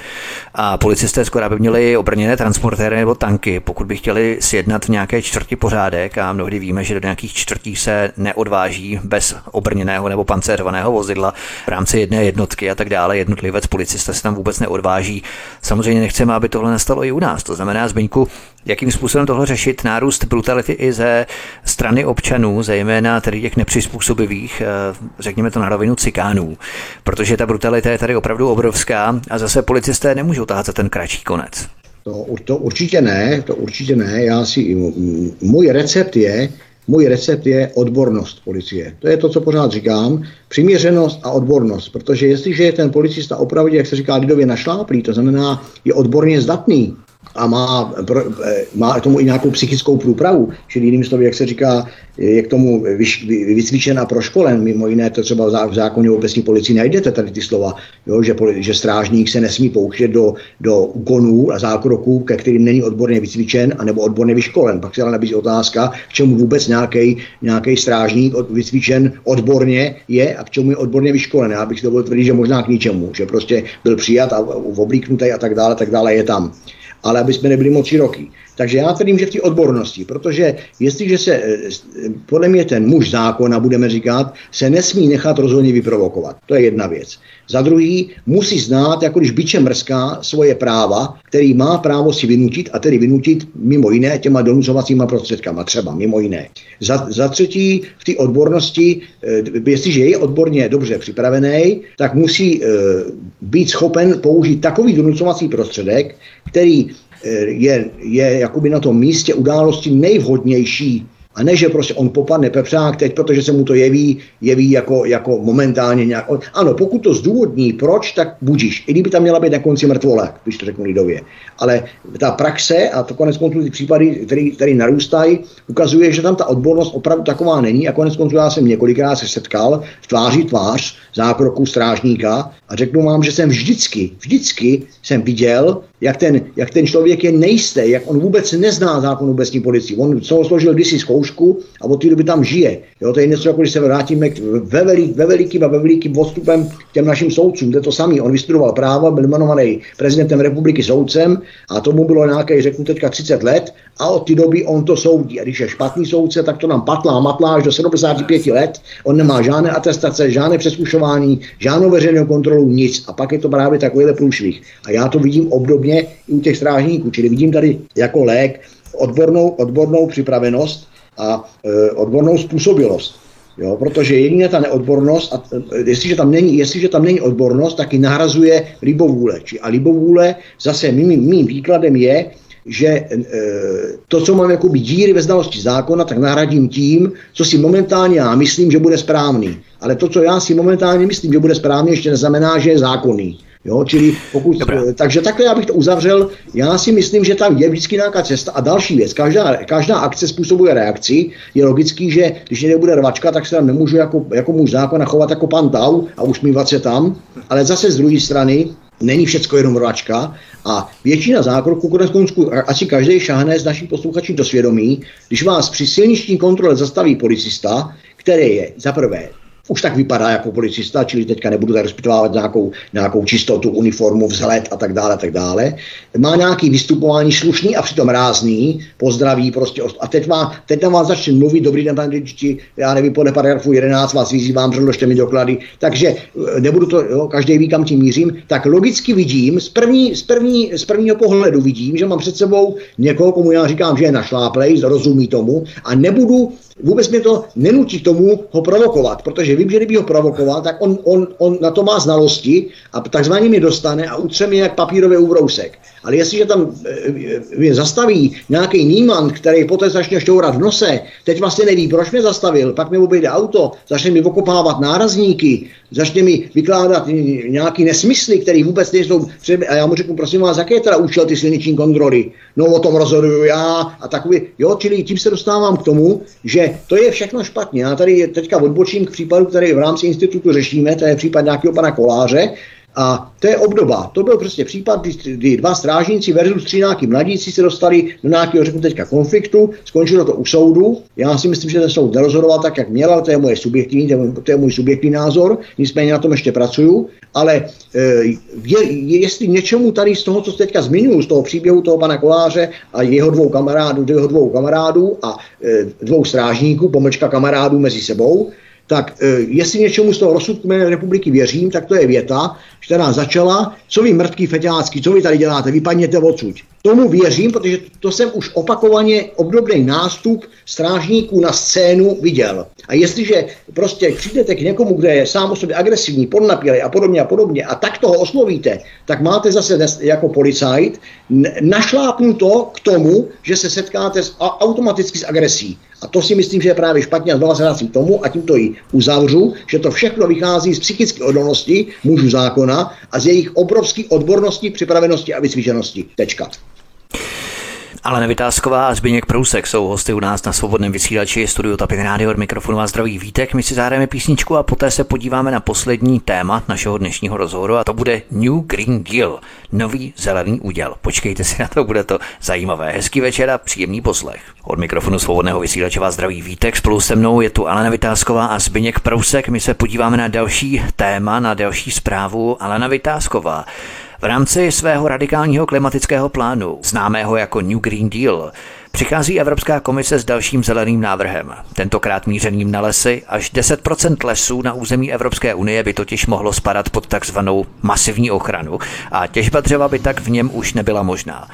a policisté skoro by měli obrněné transportéry nebo tanky, pokud by chtěli sjednat v nějaké čtvrti pořádek a mnohdy víme, že do nějakých čtvrtí se neodváží bez obrněného nebo pancérovaného vozidla v rámci jedné jednotky a tak dále. Jednotlivec policista se tam vůbec neodváží. Samozřejmě nechceme, aby tohle nastalo i u nás. To znamená, Zbyňku, jakým způsobem tohle řešit, nárůst brutality i ze strany občanů, zejména tedy těch nepřizpůsobivých, eh, řekněme to na rovinu cikánů, protože ta brutalita je tady opravdu obrovská a zase policisté nemůžou tahat za ten kratší konec. To, to určitě ne, to určitě ne. Já si, můj recept je, můj recept je odbornost policie. To je to, co pořád říkám. Přiměřenost a odbornost. Protože jestliže je ten policista opravdu, jak se říká lidově, našláplý, to znamená, je odborně zdatný, a má, eh, má tomu i nějakou psychickou průpravu, čili jiným slovy, jak se říká, je k tomu vycvičen a proškolen. Mimo jiné to třeba v zákoně o obecní policii najdete tady ty slova, jo, že, že strážník se nesmí pouštět do, do úkonů a zákroků, ke kterým není odborně vycvičen anebo odborně vyškolen. Pak se ale nabízí otázka, k čemu vůbec nějaký strážník od, vycvičen odborně je a k čemu je odborně vyškolen. Já bych si dovolil tvrdit, že možná k ničemu, že prostě byl přijat a oblíknutý a tak dále, tak dále je tam ale aby jsme nebyli moc široký. Takže já tvrdím, že v té odbornosti, protože jestliže se eh, podle mě ten muž zákona, budeme říkat, se nesmí nechat rozhodně vyprovokovat. To je jedna věc. Za druhý, musí znát, jako když byče mrská, svoje práva, který má právo si vynutit a tedy vynutit mimo jiné těma donucovacíma prostředkama, třeba mimo jiné. Za, za třetí, v té odbornosti, eh, jestliže je odborně dobře připravený, tak musí být schopen použít takový donucovací prostředek, který je, je jakoby na tom místě události nejvhodnější a ne, že prostě on popadne pepřák teď, protože se mu to jeví, jeví jako, jako momentálně nějak. Ano, pokud to zdůvodní, proč, tak budíš. I kdyby tam měla být na konci mrtvola, když to řeknu lidově. Ale ta praxe a to konec konců ty případy, které narůstají, ukazuje, že tam ta odbornost opravdu taková není. A konec konců já jsem několikrát se setkal v tváři tvář zákroku strážníka a řeknu vám, že jsem vždycky, vždycky jsem viděl, jak ten, jak ten člověk je nejistý, jak on vůbec nezná zákon obecní policii. On z složil kdysi zkoušku a od té doby tam žije. Jo, to je něco, jako když se vrátíme k, ve, velik, ve velikým a ve velikým odstupem k těm našim soudcům. To je to samý. On vystudoval právo, byl jmenovaný prezidentem republiky soudcem a tomu bylo nějaké, řeknu teďka 30 let a od té doby on to soudí. A když je špatný soudce, tak to nám patlá, matlá až do 75 let. On nemá žádné atestace, žádné přeskušování, žádnou veřejnou kontrolu, nic. A pak je to právě takovýhle průšvih. A já to vidím obdobně i u těch strážníků. Čili vidím tady jako lék odbornou, odbornou připravenost a e, odbornou způsobilost. Jo, protože jedině ta neodbornost, a e, jestliže tam, není, jestliže tam není odbornost, tak ji nahrazuje libovůle. Či a libovůle zase mým, mým výkladem je, že e, to, co mám jako díry ve znalosti zákona, tak nahradím tím, co si momentálně já myslím, že bude správný. Ale to, co já si momentálně myslím, že bude správný, ještě neznamená, že je zákonný. Jo, čili pokud, Dobrá. takže takhle já bych to uzavřel. Já si myslím, že tam je vždycky nějaká cesta. A další věc, každá, každá akce způsobuje reakci. Je logický, že když někde bude rvačka, tak se tam nemůžu jako, jako muž zákona chovat jako pan Tau a usmívat se tam. Ale zase z druhé strany, Není všecko jenom rvačka a většina zákroků, konec konců, asi každý šáhne z našich posluchačů do svědomí, když vás při silniční kontrole zastaví policista, který je za prvé už tak vypadá jako policista, čili teďka nebudu tak respektovat nějakou, nějakou čistotu, uniformu, vzhled a tak dále, tak dále. Má nějaký vystupování slušný a přitom rázný, pozdraví prostě. A teď, má, teď na vás začne mluvit, dobrý den, pane řidiči, já nevím, podle paragrafu 11 vás vyzývám, předložte mi doklady. Takže eh, nebudu to, jo, každý ví, kam tím mířím. Tak logicky vidím, z, první, z, první, z prvního pohledu vidím, že mám před sebou někoho, komu já říkám, že je našláplej, rozumí tomu a nebudu Vůbec mě to nenutí tomu ho provokovat, protože vím, že kdyby ho provokoval, tak on, on, on na to má znalosti a takzvaně mě dostane a utře mě jak papírový úbrousek. Ale jestliže tam e, mě zastaví nějaký níman, který poté začne šťourat v nose, teď vlastně neví, proč mě zastavil, pak mi obejde auto, začne mi okopávat nárazníky, začne mi vykládat nějaký nesmysly, které vůbec nejsou. A já mu řeknu, prosím vás, jaké je teda účel ty silniční kontroly? No o tom rozhoduju já a takový. Jo, čili tím se dostávám k tomu, že to je všechno špatně. Já tady teďka odbočím k případu, který v rámci institutu řešíme, to je případ nějakého pana Koláře, a to je obdoba. To byl prostě případ, kdy, kdy dva strážníci versus tři nějaký mladíci se dostali do nějakého, řeknu teďka, konfliktu, skončilo to u soudu. Já si myslím, že ten soud nerozhodoval tak, jak měl, ale to je moje subjektivní, to je můj subjektivní názor, nicméně na tom ještě pracuju. Ale e, je, jestli něčemu tady z toho, co se teďka zmiňuji, z toho příběhu toho pana Koláře a jeho dvou kamarádů, jeho dvou kamarádů a e, dvou strážníků, pomlčka kamarádů mezi sebou, tak e, jestli něčemu z toho rozsudku jméne republiky věřím, tak to je věta, která začala, co vy mrtký feťácký, co vy tady děláte, vypadněte odsud. Tomu věřím, protože to jsem už opakovaně obdobný nástup strážníků na scénu viděl. A jestliže prostě přijdete k někomu, kde je sám o sobě agresivní, podnapělý a podobně a podobně, a tak toho oslovíte, tak máte zase jako policajt našlápnuto k tomu, že se setkáte s, a, automaticky s agresí. A to si myslím, že je právě špatně a znova se k tomu a tímto ji uzavřu, že to všechno vychází z psychické odolnosti mužů zákona a z jejich obrovské odbornosti, připravenosti a vysvíženosti. Tečka. Ale Nevytázková a Zbigněk Prousek jsou hosty u nás na svobodném vysílači studiu Tapin Radio od mikrofonu a zdraví vítek. My si zahrajeme písničku a poté se podíváme na poslední téma našeho dnešního rozhovoru a to bude New Green Deal, nový zelený úděl. Počkejte si na to, bude to zajímavé. Hezký večer a příjemný poslech. Od mikrofonu svobodného vysílače vás zdraví vítek. Spolu se mnou je tu Alena Vytázková a Zbigněk Prousek. My se podíváme na další téma, na další zprávu. Alena Vytázková. V rámci svého radikálního klimatického plánu, známého jako New Green Deal, Přichází Evropská komise s dalším zeleným návrhem, tentokrát mířeným na lesy. Až 10% lesů na území Evropské unie by totiž mohlo spadat pod takzvanou masivní ochranu a těžba dřeva by tak v něm už nebyla možná.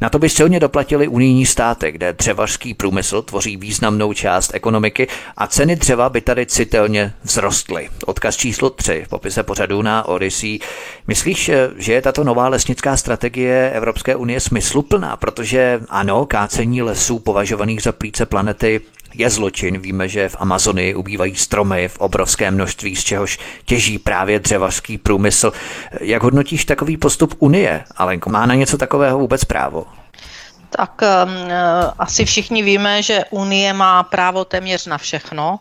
Na to by silně doplatili unijní státy, kde dřevařský průmysl tvoří významnou část ekonomiky a ceny dřeva by tady citelně vzrostly. Odkaz číslo 3 v popise pořadu na Odyssey. Myslíš, že je tato nová lesnická strategie Evropské unie smysluplná? Protože ano, kácení lesů považovaných za plíce planety je zločin. Víme, že v Amazonii ubývají stromy v obrovské množství, z čehož těží právě dřevařský průmysl. Jak hodnotíš takový postup Unie? Alenko, má na něco takového vůbec právo? Tak um, asi všichni víme, že Unie má právo téměř na všechno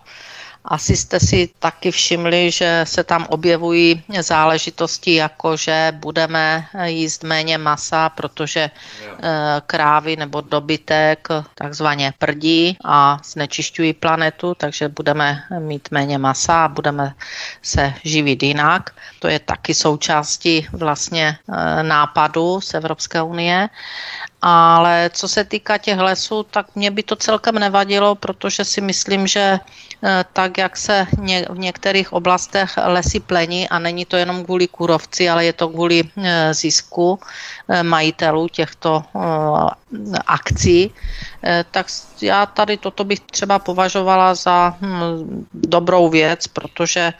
asi jste si taky všimli, že se tam objevují záležitosti jako, že budeme jíst méně masa, protože eh, krávy nebo dobytek takzvaně prdí a znečišťují planetu, takže budeme mít méně masa a budeme se živit jinak. To je taky součástí vlastně eh, nápadu z Evropské unie. Ale co se týká těch lesů, tak mě by to celkem nevadilo, protože si myslím, že eh, tak, jak se v některých oblastech lesy plení, a není to jenom kvůli kůrovci, ale je to kvůli eh, zisku eh, majitelů těchto akcí, tak já tady toto bych třeba považovala za hm, dobrou věc, protože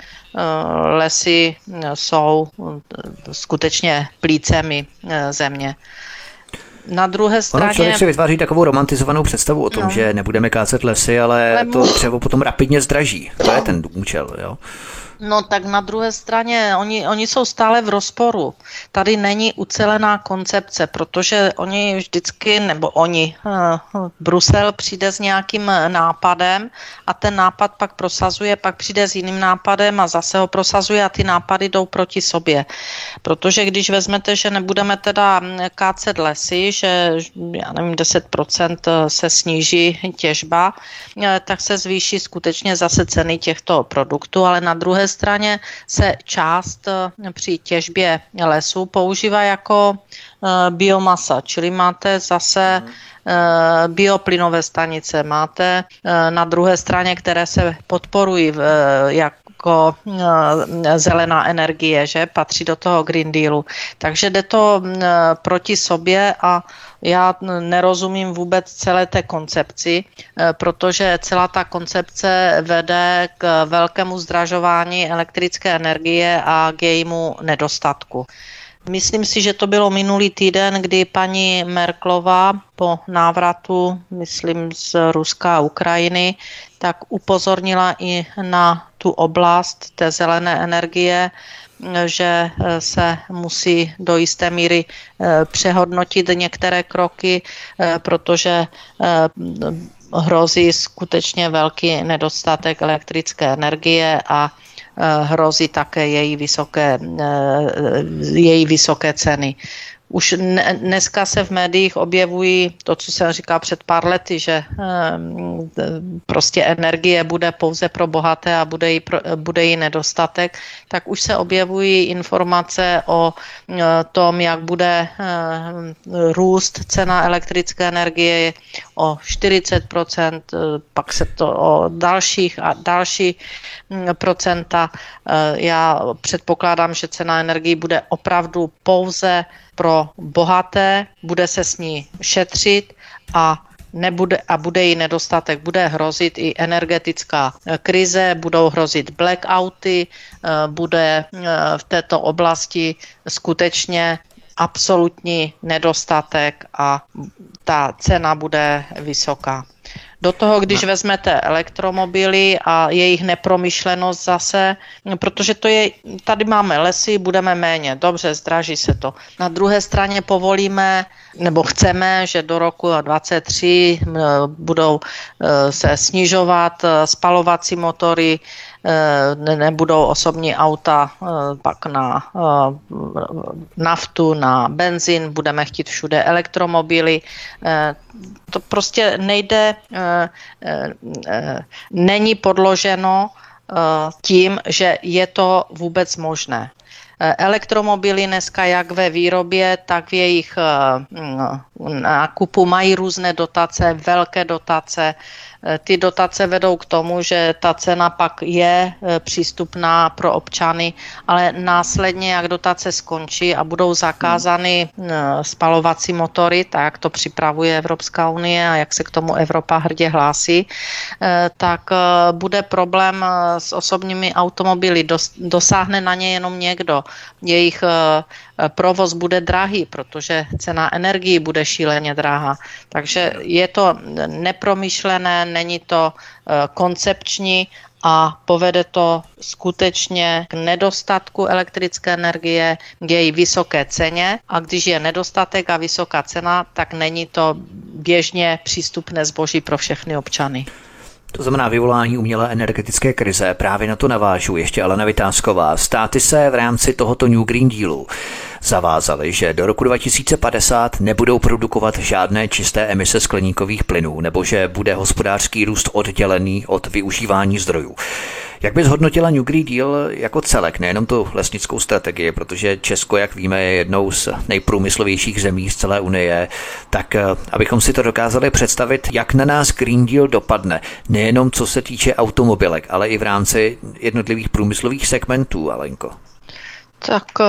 lesy jsou skutečně plícemi země. Na druhé straně... Ono člověk si vytváří takovou romantizovanou představu o tom, no. že nebudeme kácet lesy, ale, ale to dřevo potom rapidně zdraží. To je ten účel, jo. No tak na druhé straně, oni, oni jsou stále v rozporu. Tady není ucelená koncepce, protože oni vždycky, nebo oni, uh, Brusel přijde s nějakým nápadem a ten nápad pak prosazuje, pak přijde s jiným nápadem a zase ho prosazuje a ty nápady jdou proti sobě. Protože když vezmete, že nebudeme teda kácet lesy, že já nevím, 10% se sníží těžba, eh, tak se zvýší skutečně zase ceny těchto produktů, ale na druhé straně se část eh, při těžbě lesů používá jako eh, biomasa, čili máte zase eh, bioplynové stanice, máte na druhé straně, které se podporují jako zelená energie, že? Patří do toho Green Dealu. Takže jde to proti sobě a já nerozumím vůbec celé té koncepci, eh, protože celá ta koncepce vede k velkému zdražování elektrické energie a k jejímu nedostatku. Myslím si, že to bylo minulý týden, kdy paní Merklová po návratu, myslím, z Ruska a Ukrajiny, tak upozornila i na tu oblast té zelené energie, že eh, se musí do jisté míry eh, přehodnotit některé kroky, eh, protože hrozí skutečně velký nedostatek elektrické energie a hrozí také její vysoké, její vysoké ceny. Už dneska se v médiích objevují to, co jsem říkal před pár lety, že ehm, prostě energie bude pouze pro bohaté a bude jí, bude jí nedostatek, tak už se objevují informace o e, tom, jak bude ehm, růst cena elektrické energie o 40%, e, pak se to o dalších a další procenta. E, já předpokládám, že cena energie bude opravdu pouze pro bohaté, bude se s ní šetřit a nebude, a bude jí nedostatek, bude hrozit i energetická krize, budou hrozit blackouty, eh, bude eh, v této oblasti skutečně absolutní nedostatek a ta cena bude vysoká. Do toho, když no. vezmete elektromobily a jejich nepromyšlenost zase, protože to je, tady máme lesy, budeme méně, dobře, zdraží se to. Na druhé straně povolíme, nebo chceme, že do roku 2023 budou e, se snižovat e, spalovací motory, nebudou osobní auta pak na naftu, na benzín, budeme chtít všude elektromobily. To prostě nejde Eh, eh, není podloženo eh, tím, že je to vůbec možné. Elektromobily dneska jak ve výrobě, tak v jejich nákupu mají různé dotace, velké dotace, ty dotace vedou k tomu, že ta cena pak je e, přístupná pro občany, ale následně, jak dotace skončí a budou zakázány e, spalovací motory, tak jak to připravuje Evropská unie a jak se k tomu Evropa hrdě hlásí, tak bude problém s osobními automobily. Dosáhne na ně jenom někdo. Jejich provoz bude drahý, protože cena energii bude šíleně drahá. Takže je to nepromyšlené, není to eh, koncepční a povede to skutečně k nedostatku elektrické energie, k její vysoké ceně a když je nedostatek a vysoká cena, tak není to běžně přístupné zboží pro všechny občany. To znamená vyvolání umělé energetické krize. Právě na to navážu ještě Alena Vytázková. Státy se v rámci tohoto New Green Dealu zavázali, že do roku 2050 nebudou produkovat žádné čisté emise skleníkových plynů, nebo že bude hospodářský růst oddělený od využívání zdrojů. Jak bys hodnotila New Green Deal jako celek, nejenom tu lesnickou strategii, protože Česko, jak víme, je jednou z nejprůmyslovějších zemí z celé Unie, tak eh, abychom si to dokázali představit, jak na nás Green Deal dopadne, nejenom co se týče automobilek, ale i v rámci jednotlivých průmyslových segmentů, Alenko. Tak eh,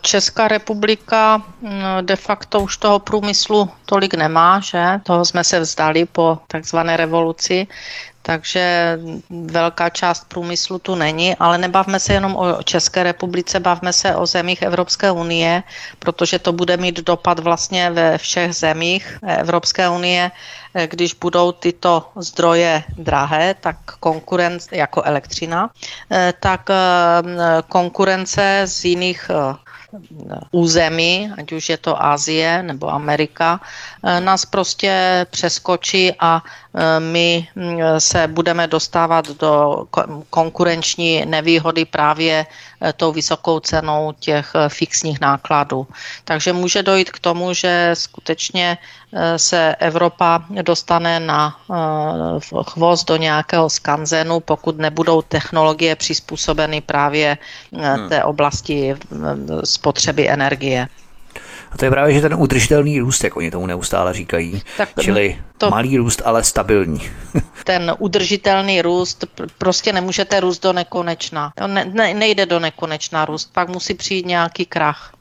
Česká republika mm, de facto už toho průmyslu tolik nemá, že? Toho jsme se vzdali po takzvané revoluci takže velká část průmyslu tu není, ale nebavme se jenom o České republice, bavme se o zemích Evropské unie, protože to bude mít dopad vlastně ve všech zemích Evropské unie, když budou tyto zdroje drahé, tak konkurence, jako elektřina, tak eh, konkurence z jiných eh, území, ať už je to Asie nebo Amerika, eh, nás prostě přeskočí a eh, my mm, se budeme dostávat do konkurenční nevýhody právě tou vysokou cenou těch fixních nákladů. Takže může dojít k tomu, že skutečně se Evropa dostane na chvost do nějakého skanzenu, pokud nebudou technologie přizpůsobeny právě hmm. té oblasti spotřeby energie. A to je právě, že ten udržitelný růst, jak oni tomu neustále říkají, tak čili to, malý růst, ale stabilní. ten udržitelný růst, prostě nemůžete růst do nekonečna. Ne, ne, nejde do nekonečna růst, pak musí přijít nějaký krach.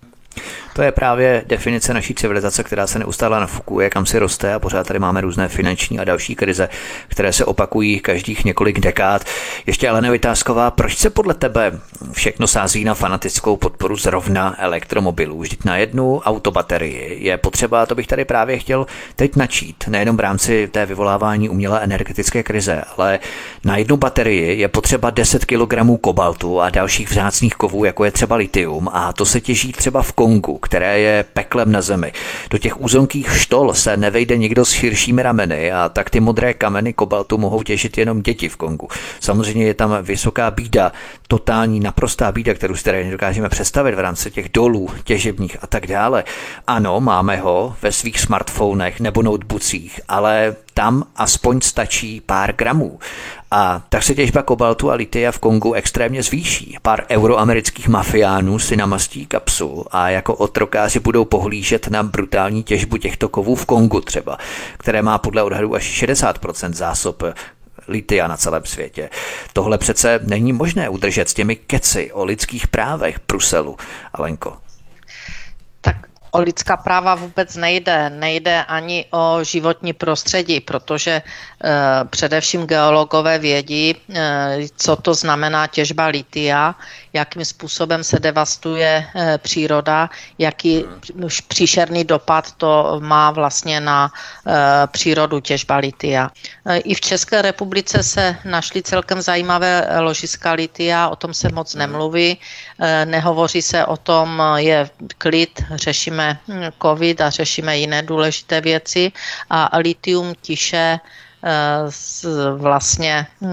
To je právě definice naší civilizace, která se neustále nafukuje, kam si roste a pořád tady máme různé finanční a další krize, které se opakují každých několik dekád. Ještě Alena Vytázková, proč se podle tebe všechno sází na fanatickou podporu zrovna elektromobilů? Vždyť na jednu autobaterii je potřeba, to bych tady právě chtěl teď načít, nejenom v rámci té vyvolávání umělé energetické krize, ale na jednu baterii je potřeba 10 kg kobaltu a dalších vzácných kovů, jako je třeba litium a to se těží třeba v Kongu, které je peklem na zemi. Do těch úzonkých štol se nevejde nikdo s širšími rameny a tak ty modré kameny kobaltu mohou těžit jenom děti v Kongu. Samozřejmě je tam vysoká bída, totální, naprostá bída, kterou si tady nedokážeme představit v rámci těch dolů těžebních a tak dále. Ano, máme ho ve svých smartfonech nebo notebookích, ale tam aspoň stačí pár gramů. A tak se těžba kobaltu a litia v Kongu extrémně zvýší. Pár euroamerických mafiánů si namastí kapsu a jako otrokáři budou pohlížet na brutální těžbu těchto kovů v Kongu třeba, které má podle odhadu až 60% zásob litia na celém světě. Tohle přece není možné udržet s těmi keci o lidských právech Bruselu. Alenko o lidská práva vůbec nejde. Nejde ani o životní prostředí, protože e, především geologové vědí, e, co to znamená těžba litia, jakým způsobem se devastuje e, příroda, jaký příšerný dopad to má vlastně na e, přírodu těžba litia. E, I v České republice se našly celkem zajímavé ložiska litia, o tom se moc nemluví, nehovoří se o tom, je klid, řešíme řešíme COVID a řešíme jiné důležité věci a litium tiše eh, vlastně hm,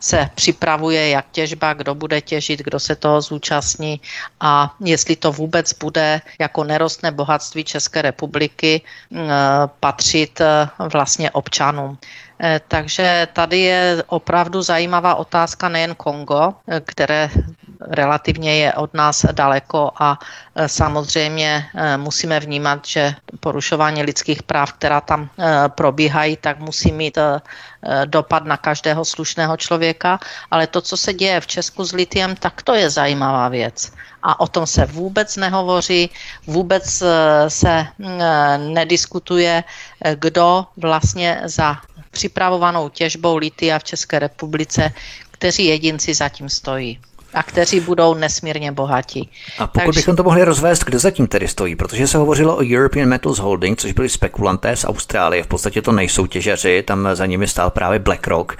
se připravuje, jak těžba, kdo bude těžit, kdo se toho zúčastní a jestli to vůbec bude jako nerostné bohatství České republiky hm, patřit eh, vlastně občanům. Eh, takže tady je opravdu zajímavá otázka nejen Kongo, které relativně je od nás daleko a e, samozřejmě e, musíme vnímat, že porušování lidských práv, která tam e, probíhají, tak musí mít dopad na každého slušného člověka, ale to, co se děje v Česku s litiem, tak to je zajímavá věc. A o tom se vůbec nehovoří, vůbec se nediskutuje, kdo vlastně za připravovanou těžbou litia v České republice, kteří jedinci zatím stojí a kteří budou nesmírně bohatí. A pokud Takže... bychom to mohli rozvést, kdo zatím tedy stojí? Protože se hovořilo o European Metals Holding, což byli spekulanté z Austrálie, v podstatě to nejsou těžaři, tam za nimi stál právě BlackRock.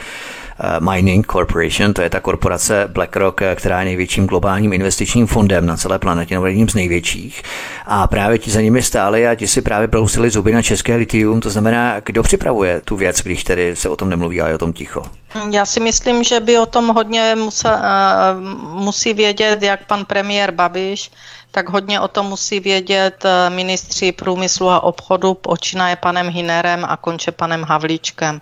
Mining Corporation, to je ta korporace BlackRock, která je největším globálním investičním fondem na celé planetě, nebo jedním z největších. A právě ti za nimi stáli a ti si právě brousili zuby na české litium. To znamená, kdo připravuje tu věc, když tedy se o tom nemluví a je o tom ticho? Já si myslím, že by o tom hodně musel, musí vědět jak pan premiér Babiš, tak hodně o tom musí vědět eh, ministři průmyslu a obchodu, počínaje panem Hinerem a konče panem Havlíčkem.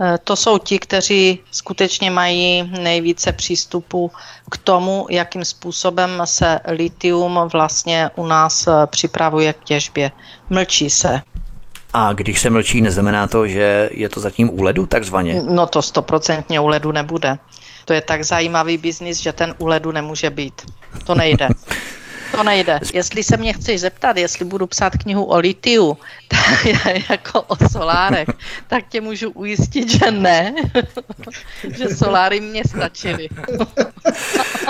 Eh, to jsou ti, kteří skutečně mají nejvíce přístupu k tomu, jakým způsobem se litium vlastně u nás eh, připravuje k těžbě. Mlčí se. A když se mlčí, neznamená to, že je to zatím u ledu takzvaně? No to stoprocentně u ledu nebude. To je tak zajímavý biznis, že ten u ledu nemůže být. To nejde. To nejde. Jestli se mě chceš zeptat, jestli budu psát knihu o litiu, tak, jako o solárech, tak tě můžu ujistit, že ne, že soláry mě stačily.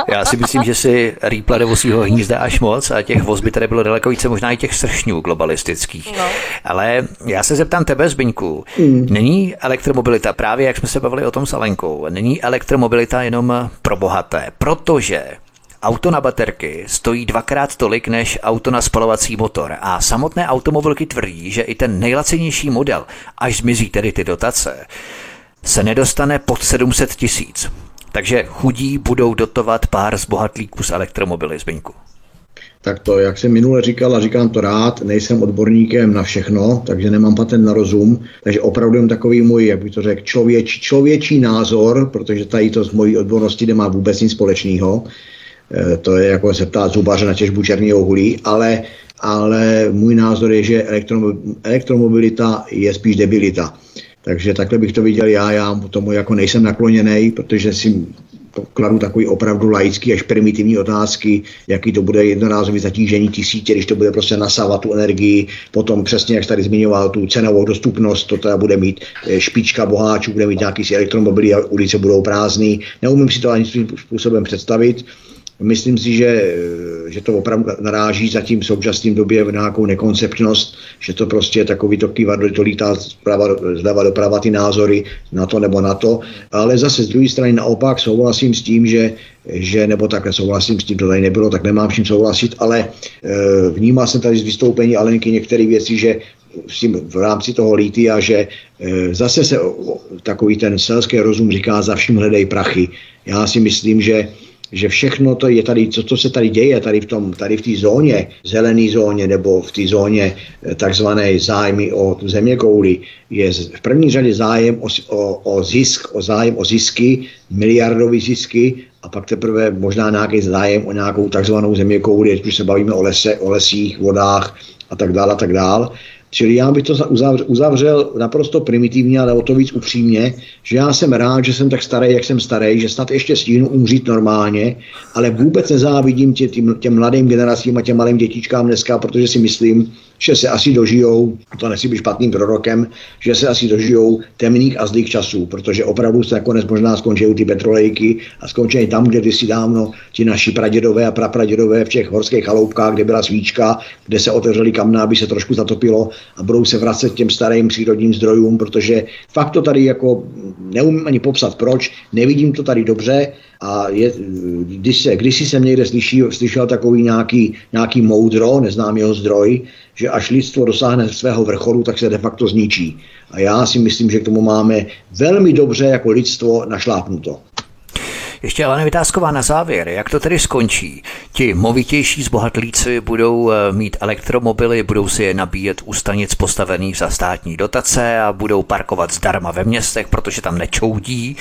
Já si myslím, že si rýpla do vosího hnízda až moc a těch voz by tady bylo daleko více, možná i těch sršňů globalistických. No. Ale já se zeptám tebe, Zbyňku, mm. není elektromobilita, právě jak jsme se bavili o tom s Alenkou, není elektromobilita jenom pro bohaté, protože Auto na baterky stojí dvakrát tolik než auto na spalovací motor a samotné automobilky tvrdí, že i ten nejlacenější model, až zmizí tedy ty dotace, se nedostane pod 700 tisíc. Takže chudí budou dotovat pár z bohatlíků z elektromobily, Zbyňku. Tak to, jak jsem minule říkal a říkám to rád, nejsem odborníkem na všechno, takže nemám patent na rozum, takže opravdu jen takový můj, jak bych to řekl, člověč, člověčí názor, protože tady to z mojí odbornosti nemá vůbec nic společného. Eh, to je jako se ptát zubaře na těžbu černého uhlí, ale, ale můj názor je, že elektromobilita je spíš debilita. Takže takhle bych to viděl já, já tomu jako nejsem nakloněný, protože si kladu takový opravdu laický až primitivní otázky, jaký to bude jednorázový zatížení tisíce, když to bude prostě nasávat tu energii, potom přesně, jak tady zmiňoval, tu cenovou dostupnost, to teda bude mít eh, špička boháčů, bude mít nějaký si elektromobily a ulice budou prázdný. Neumím si to ani způsobem představit. Myslím si, že, že to opravdu naráží zatím v současném době v nějakou nekoncepčnost, že to prostě je takový to kývadlo, to lítá zprava, zleva doprava ty názory na to nebo na to. Ale zase z druhé strany naopak souhlasím s tím, že, že nebo takhle souhlasím s tím, to tady nebylo, tak nemám s čím souhlasit, ale e, vnímal jsem tady z vystoupení Alenky některé věci, že s tím v rámci toho lítia, že e, zase se o, takový ten selský rozum říká za vším hledej prachy. Já si myslím, že že všechno to je tady, co, co se tady děje, tady v tom, tady v té zóně, zelené zóně nebo v té zóně eh, takzvané zájmy o země kouli, je v první řadě zájem o, o, o zisk, o zájem o zisky, miliardové zisky a pak teprve možná nějaký zájem o nějakou takzvanou země kouli, když se bavíme o lese, o lesích, vodách a tak dále a tak dále. Čili já bych to uzavřel, naprosto primitivně, ale o to víc upřímně, že já jsem rád, že jsem tak starý, jak jsem starý, že snad ještě stínu umřít normálně, ale vůbec nezávidím tě, těm, těm mladým generacím a těm malým dětičkám dneska, protože si myslím, že se asi dožijou, to nechci být špatným prorokem, že se asi dožijou temných a zlých časů, protože opravdu se nakonec možná skončí ty petrolejky a skončí tam, kde si dávno ti naši pradědové a prapradědové v těch horských chaloupkách, kde byla svíčka, kde se otevřeli kamna, aby se trošku zatopilo a budou se vracet těm starým přírodním zdrojům, protože fakt to tady jako neumím ani popsat proč, nevidím to tady dobře a je, když, se, když jsem někde slyší, slyšel takový nějaký, nějaký moudro, neznám jeho zdroj, že až lidstvo dosáhne svého vrcholu, tak se de facto zničí. A já si myslím, že k tomu máme velmi dobře jako lidstvo našlápnuto. Ještě ale Vytázková na závěr, jak to tedy skončí? Ti movitější zbohatlíci budou eh, mít elektromobily, budou si je nabíjet u stanic postavených za státní dotace a budou parkovat zdarma ve městech, protože tam nečoudí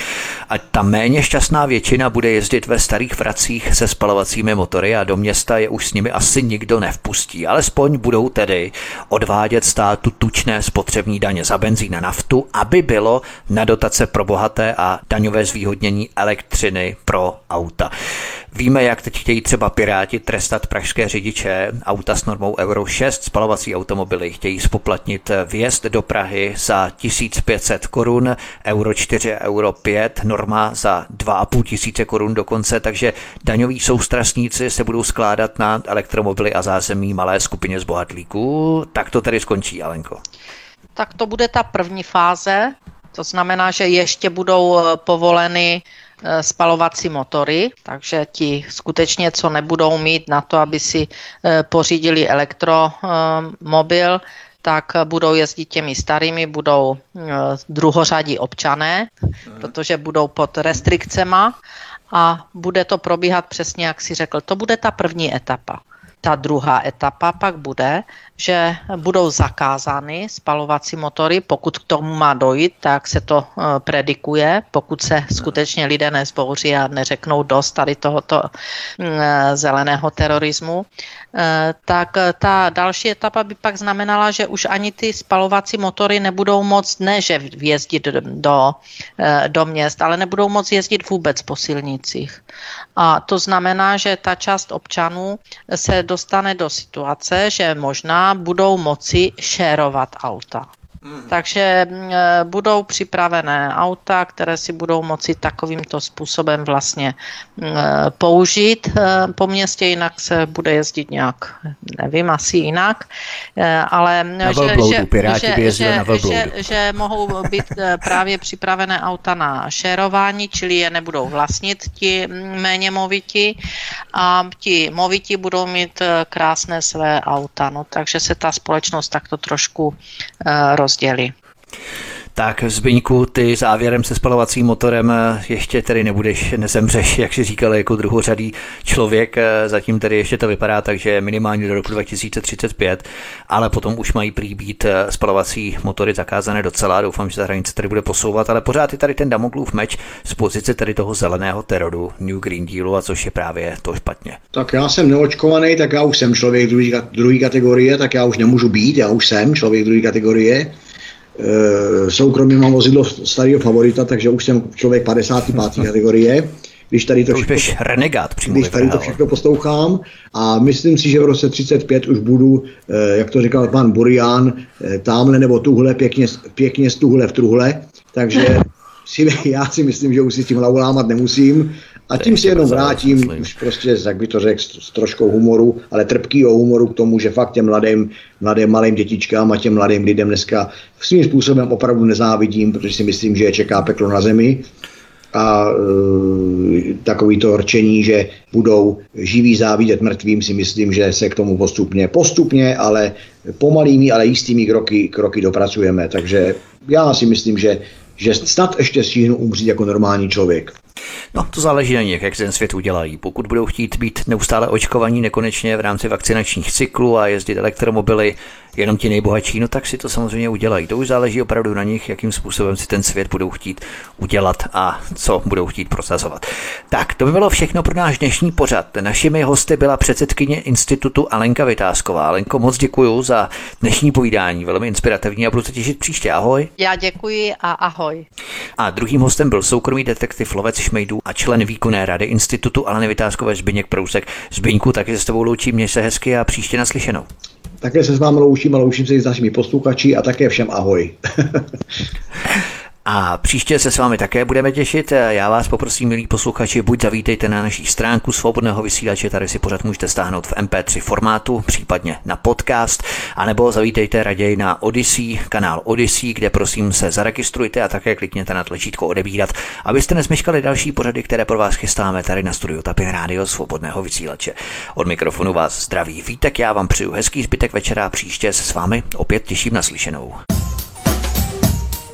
a ta méně šťastná většina bude jezdit ve starých vracích se spalovacími motory a do města je už s nimi asi nikdo nevpustí. Alespoň budou tedy odvádět státu tučné spotřební daně za benzín a naftu, aby bylo na dotace pro bohaté a daňové zvýhodnění elektřiny pro auta. Víme, jak teď chtějí třeba Piráti trestat pražské řidiče auta s normou Euro 6, spalovací automobily. Chtějí spoplatnit vjezd do Prahy za 1500 korun, Euro 4, Euro 5, norma za 2,5 tisíce korun dokonce, takže daňoví soustrasníci se budou skládat na elektromobily a zázemí malé skupině zbohatlíků. Tak to tedy skončí, Alenko. Tak to bude ta první fáze To znamená, že ještě budou povoleny spalovací motory, takže ti skutečně, co nebudou mít na to, aby si pořídili elektromobil, tak budou jezdit těmi starými, budou druhořadí občané, protože budou pod restrikcema a bude to probíhat přesně, jak si řekl. To bude ta první etapa. Ta druhá etapa pak bude, že budou zakázány spalovací motory, pokud k tomu má dojít, tak se to eh, predikuje, pokud se skutečně lidé nezbouří a neřeknou dost tady tohoto mm, eh, zeleného terorismu, eh, tak ta další etapa by pak znamenala, že už ani ty spalovací motory nebudou moc ne, že vjezdit do, do měst, ale nebudou moc jezdit vůbec po silnicích. A to znamená, že ta část občanů se dostane do situace, že možná budou moci šérovat auta. Mm. Takže mm, e, budou připravené auta, které si budou moci takovýmto způsobem vlastně mm, e, použít. E, po městě, jinak se bude jezdit nějak, nevím, asi jinak, ale na že, že, že, že, že, že mohou být právě připravené auta na šérování, čili je nebudou vlastnit ti méně moviti a ti moviti budou mít krásné své auta, no, takže se ta společnost takto trošku roz rozděly. Tak Zbyňku, ty závěrem se spalovacím motorem eh, ještě tedy nebudeš, nezemřeš, jak si říkal, jako druhořadý člověk, eh, zatím tedy ještě to vypadá tak, že minimálně do roku 2035, ale potom už mají prý být eh, spalovací motory zakázané docela, doufám, že ta hranice tady bude posouvat, ale pořád je tady ten Damoklův meč z pozice tady toho zeleného teroru New Green Dealu a což je právě to špatně. Tak já jsem neočkovaný, tak já už jsem člověk druhé kategorie, tak já už nemůžu být, já už jsem člověk druhé kategorie Eh, soukromí mám vozidlo starého favorita, takže už jsem člověk 55. kategorie. Když tady to, to všechno, renegát přímo když tady to všechno poslouchám a myslím si, že v roce 35 už budu, eh, jak to říkal pan Burian, eh, tamhle nebo tuhle, pěkně, pěkně z tuhle v truhle, takže si, já si myslím, že už si tím hlavu lámat nemusím a tím si jenom vrátím, už prostě, jak by to řekl, s troškou humoru, ale trpkýho humoru k tomu, že fakt těm mladým, mladým malým dětičkám a těm mladým lidem dneska svým způsobem opravdu nezávidím, protože si myslím, že je čeká peklo na zemi a e, takový to rčení, že budou živí závidět mrtvým, si myslím, že se k tomu postupně, postupně, ale pomalými, ale jistými kroky, kroky dopracujeme. Takže já si myslím, že že snad ještě stihnu umřít jako normální člověk. No, to záleží na nich, jak ten svět udělají. Pokud budou chtít být neustále očkovaní nekonečně v rámci vakcinačních cyklů a jezdit elektromobily, jenom ti nejbohatší, no tak si to samozřejmě udělají. To už záleží opravdu na nich, jakým způsobem si ten svět budou chtít udělat a co budou chtít prosazovat. Tak, to by bylo všechno pro náš dnešní pořad. Našimi hosty byla předsedkyně institutu Alenka Vytázková. Alenko, moc děkuji za dnešní povídání, velmi inspirativní a budu se těšit příště. Ahoj. Já děkuji a ahoj. A druhým hostem byl soukromý detektiv Lovec Šmejdů a člen výkonné rady institutu Aleny Vytázkové Zbyněk Prousek. Zbyňku, taky se s tebou loučím, měj se hezky a příště naslyšenou. Také se s vámi loučím a loučím se i s našimi posluchači a také všem ahoj. A příště se s vámi také budeme těšit. Já vás poprosím, milí posluchači, buď zavítejte na naší stránku svobodného vysílače, tady si pořád můžete stáhnout v MP3 formátu, případně na podcast, anebo zavítejte raději na Odyssey, kanál Odyssey, kde prosím se zaregistrujte a také klikněte na tlačítko odebírat, abyste nezmeškali další pořady, které pro vás chystáme tady na studiu Tapin Radio Svobodného vysílače. Od mikrofonu vás zdraví Vítek, já vám přeju hezký zbytek večera a příště se s vámi opět těším na slyšenou.